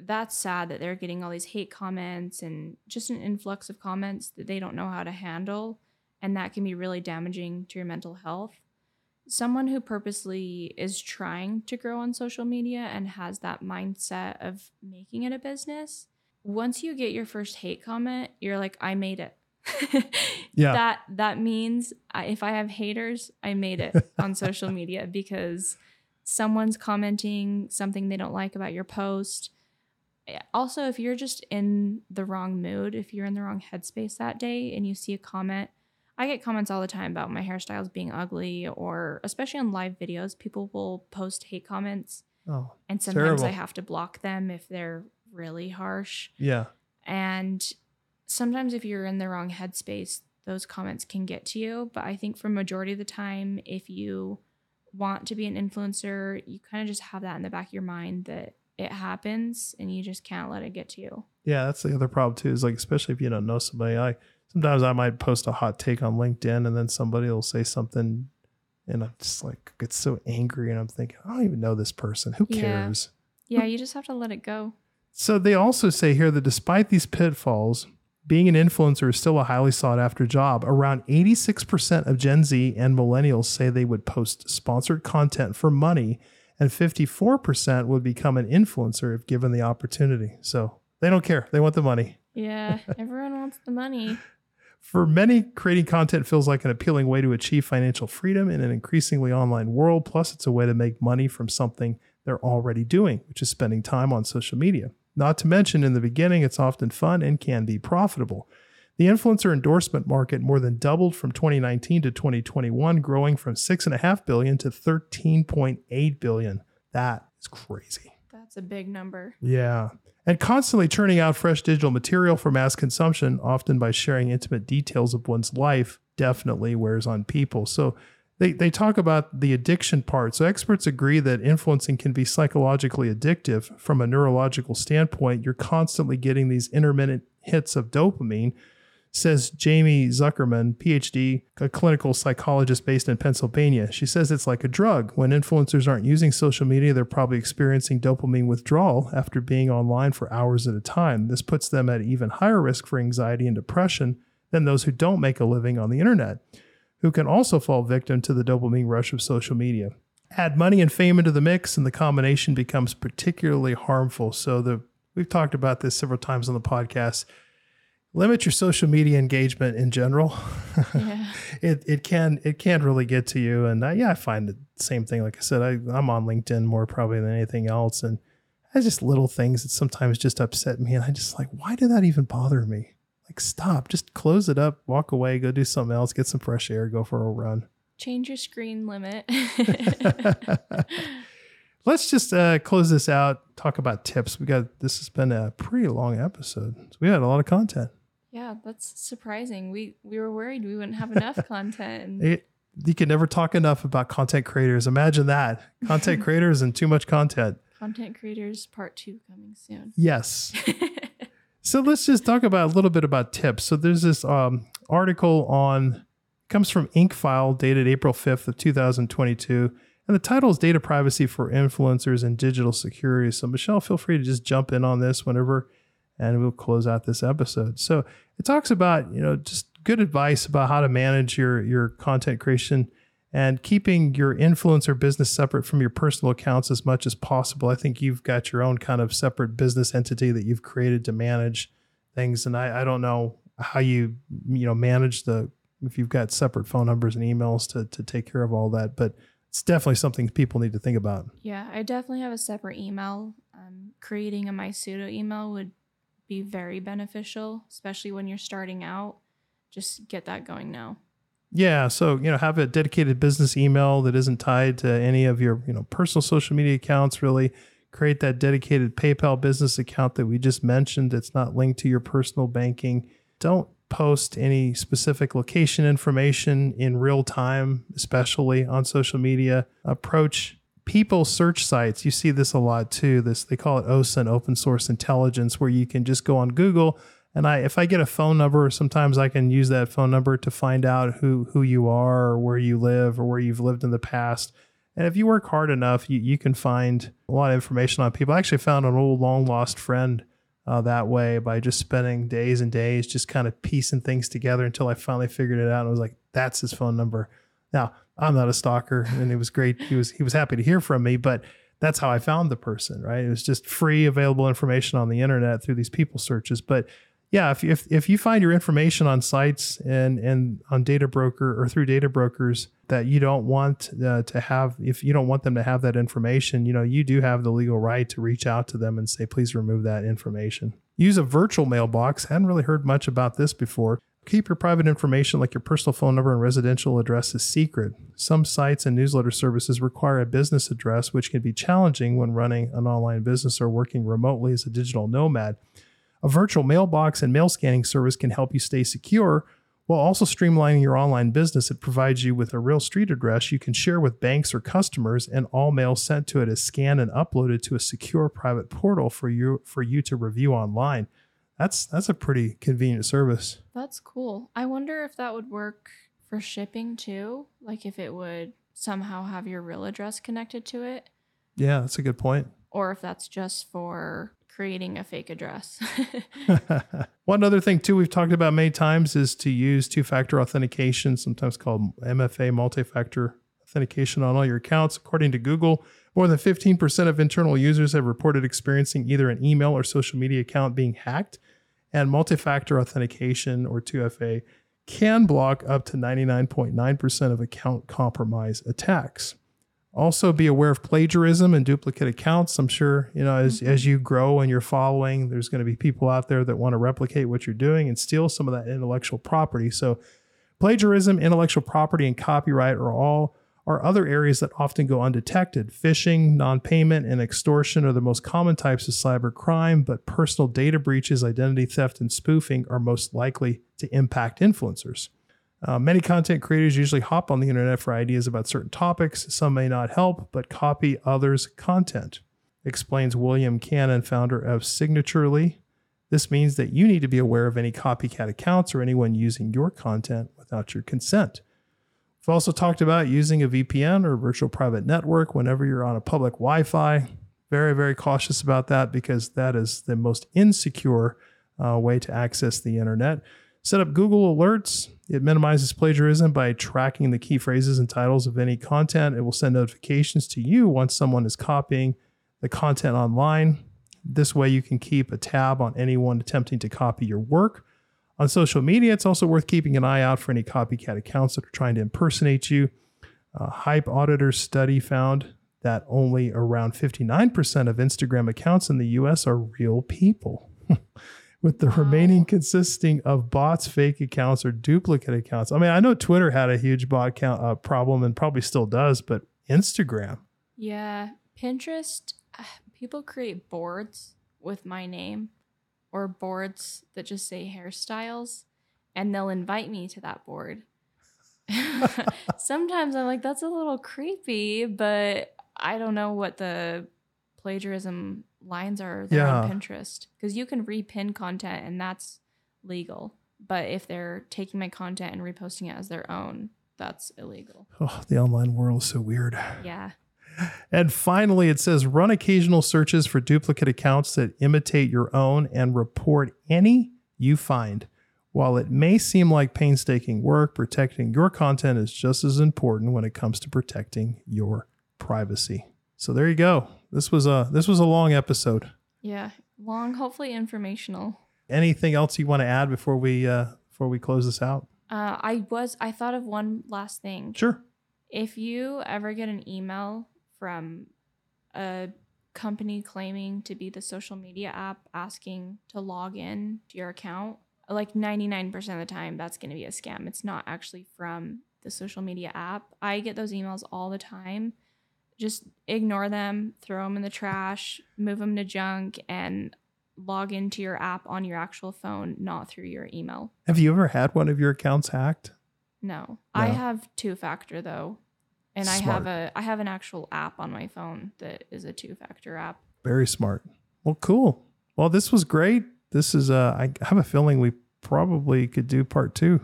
that's sad that they're getting all these hate comments and just an influx of comments that they don't know how to handle. And that can be really damaging to your mental health someone who purposely is trying to grow on social media and has that mindset of making it a business, once you get your first hate comment, you're like, I made it. Yeah. That that means I, if I have haters, I made it on social media because someone's commenting something they don't like about your post. Eh, Also, if you're just in the wrong mood, if you're in the wrong headspace that day and you see a comment, I get comments all the time about my hairstyles being ugly, or especially on live videos, people will post hate comments, Oh, and sometimes I have to block them if they're really harsh. yeah. And sometimes if you're in the wrong headspace, those comments can get to you. But I think for majority of the time, if you want to be an influencer, you kind of just have that in the back of your mind that it happens and you just can't let it get to you. Yeah, that's the other problem too. Is like especially if you don't know somebody. I sometimes I might post a hot take on LinkedIn, and then somebody will say something, and I'm just like get so angry, and I'm thinking I don't even know this person. Who Yeah. cares? Yeah, you just have to let it go. So they also say here that despite these pitfalls, being an influencer is still a highly sought after job. Around 86% of Gen Z and millennials say they would post sponsored content for money, and 54% would become an influencer if given the opportunity. So they don't care. They want the money. Yeah, everyone wants the money. For many, creating content feels like an appealing way to achieve financial freedom in an increasingly online world. Plus, it's a way to make money from something they're already doing, which is spending time on social media. Not to mention, in the beginning, it's often fun and can be profitable. The influencer endorsement market more than doubled from 2019 to 2021, growing from 6.5 billion to 13.8 billion. That is crazy. That's a big number. Yeah. And constantly churning out fresh digital material for mass consumption, often by sharing intimate details of one's life, definitely wears on people. So they, they talk about the addiction part. So experts agree that influencing can be psychologically addictive from a neurological standpoint. You're constantly getting these intermittent hits of dopamine, says Jamie Zuckerman, PhD, a clinical psychologist based in Pennsylvania. She says it's like a drug. When influencers aren't using social media, they're probably experiencing dopamine withdrawal after being online for hours at a time. This puts them at even higher risk for anxiety and depression than those who don't make a living on the internet, who can also fall victim to the dopamine rush of social media. Add money and fame into the mix, and the combination becomes particularly harmful. So the we've talked about this several times on the podcast limit your social media engagement in general. Yeah. it it can it can really get to you, and uh, yeah, I find the same thing. Like I said, I I'm on LinkedIn more probably than anything else, and That's just little things that sometimes just upset me. And I just like, why did that even bother me? Like, stop, just close it up, walk away, go do something else, get some fresh air, go for a run. Change your screen limit. Let's just uh, close this out. Talk about tips. We got this has been a pretty long episode. So we had a lot of content. yeah, that's surprising. We we were worried we wouldn't have enough content. It, you can never talk enough about content creators. Imagine that content creators and too much content. Content creators part two coming soon. Yes. So let's just talk about a little bit about tips. So there's this um, article on comes from Inkfile dated April 5th of 2022 and the title is Data Privacy for Influencers and Digital Security. So Michelle, feel free to just jump in on this whenever and we'll close out this episode. So it talks about, you know, just good advice about how to manage your your content creation and keeping your influencer business separate from your personal accounts as much as possible. I think you've got your own kind of separate business entity that you've created to manage things. And I, I don't know how you, you know, manage the, if you've got separate phone numbers and emails to, to take care of all that, but it's definitely something people need to think about. Yeah, I definitely have a separate email. Um, creating a MySudo email would be very beneficial, especially when you're starting out. Just get that going now. Yeah, so you know, have a dedicated business email that isn't tied to any of your you know personal social media accounts. Really, create that dedicated PayPal business account that we just mentioned. That's not linked to your personal banking. Don't post any specific location information in real time, especially on social media. Approach people search sites. You see this a lot too. This they call it OSINT, open source intelligence, where you can just go on Google and I, if I get a phone number, sometimes I can use that phone number to find out who who you are, or where you live, or where you've lived in the past. And if you work hard enough, you, you can find a lot of information on people. I actually found an old long lost friend uh, that way by just spending days and days just kind of piecing things together until I finally figured it out. And I was like, that's his phone number. Now I'm not a stalker, and it was great. He was he was happy to hear from me, but that's how I found the person. Right? It was just free available information on the internet through these people searches, but yeah, if, if, if you find your information on sites and, and on data broker or through data brokers that you don't want uh, to have, if you don't want them to have that information, you know, you do have the legal right to reach out to them and say, please remove that information. Use a virtual mailbox. I Hadn't really heard much about this before. Keep your private information like your personal phone number and residential address is secret. Some sites and newsletter services require a business address, which can be challenging when running an online business or working remotely as a digital nomad. A virtual mailbox and mail scanning service can help you stay secure while also streamlining your online business. It provides you with a real street address you can share with banks or customers, and all mail sent to it is scanned and uploaded to a secure private portal for you for you to review online. That's that's a pretty convenient service. That's cool. I wonder if that would work for shipping too. Like if it would somehow have your real address connected to it, Yeah, that's a good point. or if that's just for creating a fake address. One other thing too we've talked about many times is to use two-factor authentication, sometimes called MFA multi-factor authentication on all your accounts. According to Google, more than 15% of internal users have reported experiencing either an email or social media account being hacked, and multi-factor authentication or 2FA can block up to 99.9% of account compromise attacks. Also, be aware of plagiarism and duplicate accounts. I'm sure you know as as you grow and you're following, there's going to be people out there that want to replicate what you're doing and steal some of that intellectual property. So, plagiarism, intellectual property, and copyright are all are other areas that often go undetected. Phishing, non-payment, and extortion are the most common types of cyber crime, but personal data breaches, identity theft, and spoofing are most likely to impact influencers. Uh, many content creators usually hop on the internet for ideas about certain topics. Some may not help, but copy others' content, explains William Cannon, founder of Signaturely. This means that you need to be aware of any copycat accounts or anyone using your content without your consent. We've also talked about using a VPN or virtual private network whenever you're on a public Wi Fi. Very, very cautious about that because that is the most insecure uh, way to access the internet. Set up Google Alerts. It minimizes plagiarism by tracking the key phrases and titles of any content. It will send notifications to you once someone is copying the content online. This way, you can keep a tab on anyone attempting to copy your work. On social media, it's also worth keeping an eye out for any copycat accounts that are trying to impersonate you. A HypeAuditor study found that only around 59% of Instagram accounts in the US are real people, with the Wow. remaining consisting of bots, fake accounts, or duplicate accounts. I mean, I know Twitter had a huge bot count uh, problem and probably still does, but Instagram, Yeah, Pinterest, uh, people create boards with my name or boards that just say hairstyles, and they'll invite me to that board. Sometimes I'm like, that's a little creepy, but I don't know what the plagiarism lines are there on Pinterest because you can repin content and that's legal. But if they're taking my content and reposting it as their own, that's illegal. oh, the online world is so weird. Yeah. And finally, it says run occasional searches for duplicate accounts that imitate your own and report any you find. While it may seem like painstaking work, protecting your content is just as important when it comes to protecting your privacy. So there you go. This was a this was a long episode. Yeah, long, hopefully informational. Anything else you want to add before we uh before we close this out? Uh, I was I thought of one last thing. Sure. If you ever get an email from a company claiming to be the social media app asking to log in to your account, like 99% of the time that's going to be a scam. It's not actually from the social media app. I get those emails all the time. Just ignore them, throw them in the trash, move them to junk and log into your app on your actual phone, not through your email. Have you ever had one of your accounts hacked? No. I have two factor though. And I have a I have an actual app on my phone that is a two factor app. Very smart. Well, cool. Well, this was great. This is uh I have a feeling we probably could do part 2.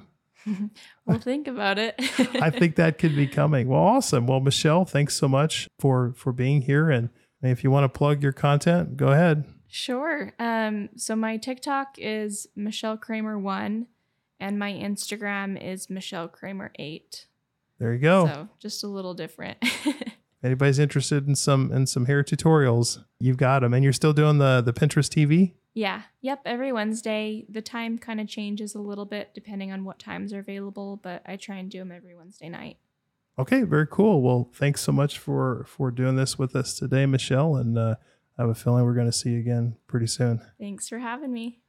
Well think about it. I think that could be coming. Well, awesome. Well, Michelle, thanks so much for for being here and if you want to plug your content, go ahead. Sure. Um so my TikTok is Michelle Kramer 1 and my Instagram is Michelle Kramer 8. There you go. So just a little different. Anybody's interested in some in some hair tutorials, you've got them and you're still doing the the Pinterest TV? Yeah. Yep, every Wednesday. The time kind of changes a little bit depending on what times are available, but I try and do them every Wednesday night. Okay, very cool. Well, thanks so much for for doing this with us today, Michelle, and uh, I have a feeling we're going to see you again pretty soon. Thanks for having me.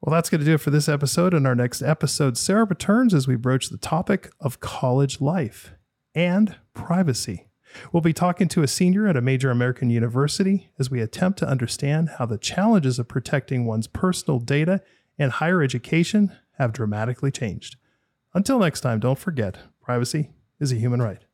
Well, that's going to do it for this episode. In our next episode, Sarah returns as we broach the topic of college life and privacy. We'll be talking to a senior at a major American university as we attempt to understand how the challenges of protecting one's personal data and higher education have dramatically changed. Until next time, don't forget privacy is a human right.